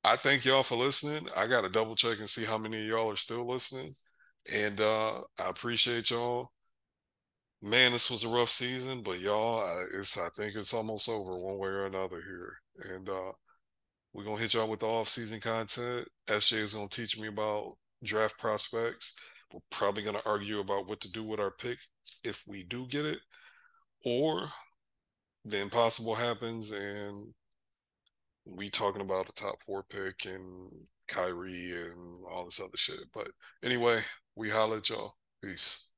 I thank y'all for listening. I got to double check and see how many of y'all are still listening. And uh, I appreciate y'all. Man, this was a rough season, but y'all, it's I think it's almost over one way or another here. And uh, We're gonna hit y'all with the off-season content. SJ is gonna teach me about draft prospects. We're probably gonna argue about what to do with our pick if we do get it, or the impossible happens and we talking about a top four pick and Kyrie and all this other shit. But anyway, we holla at y'all. Peace.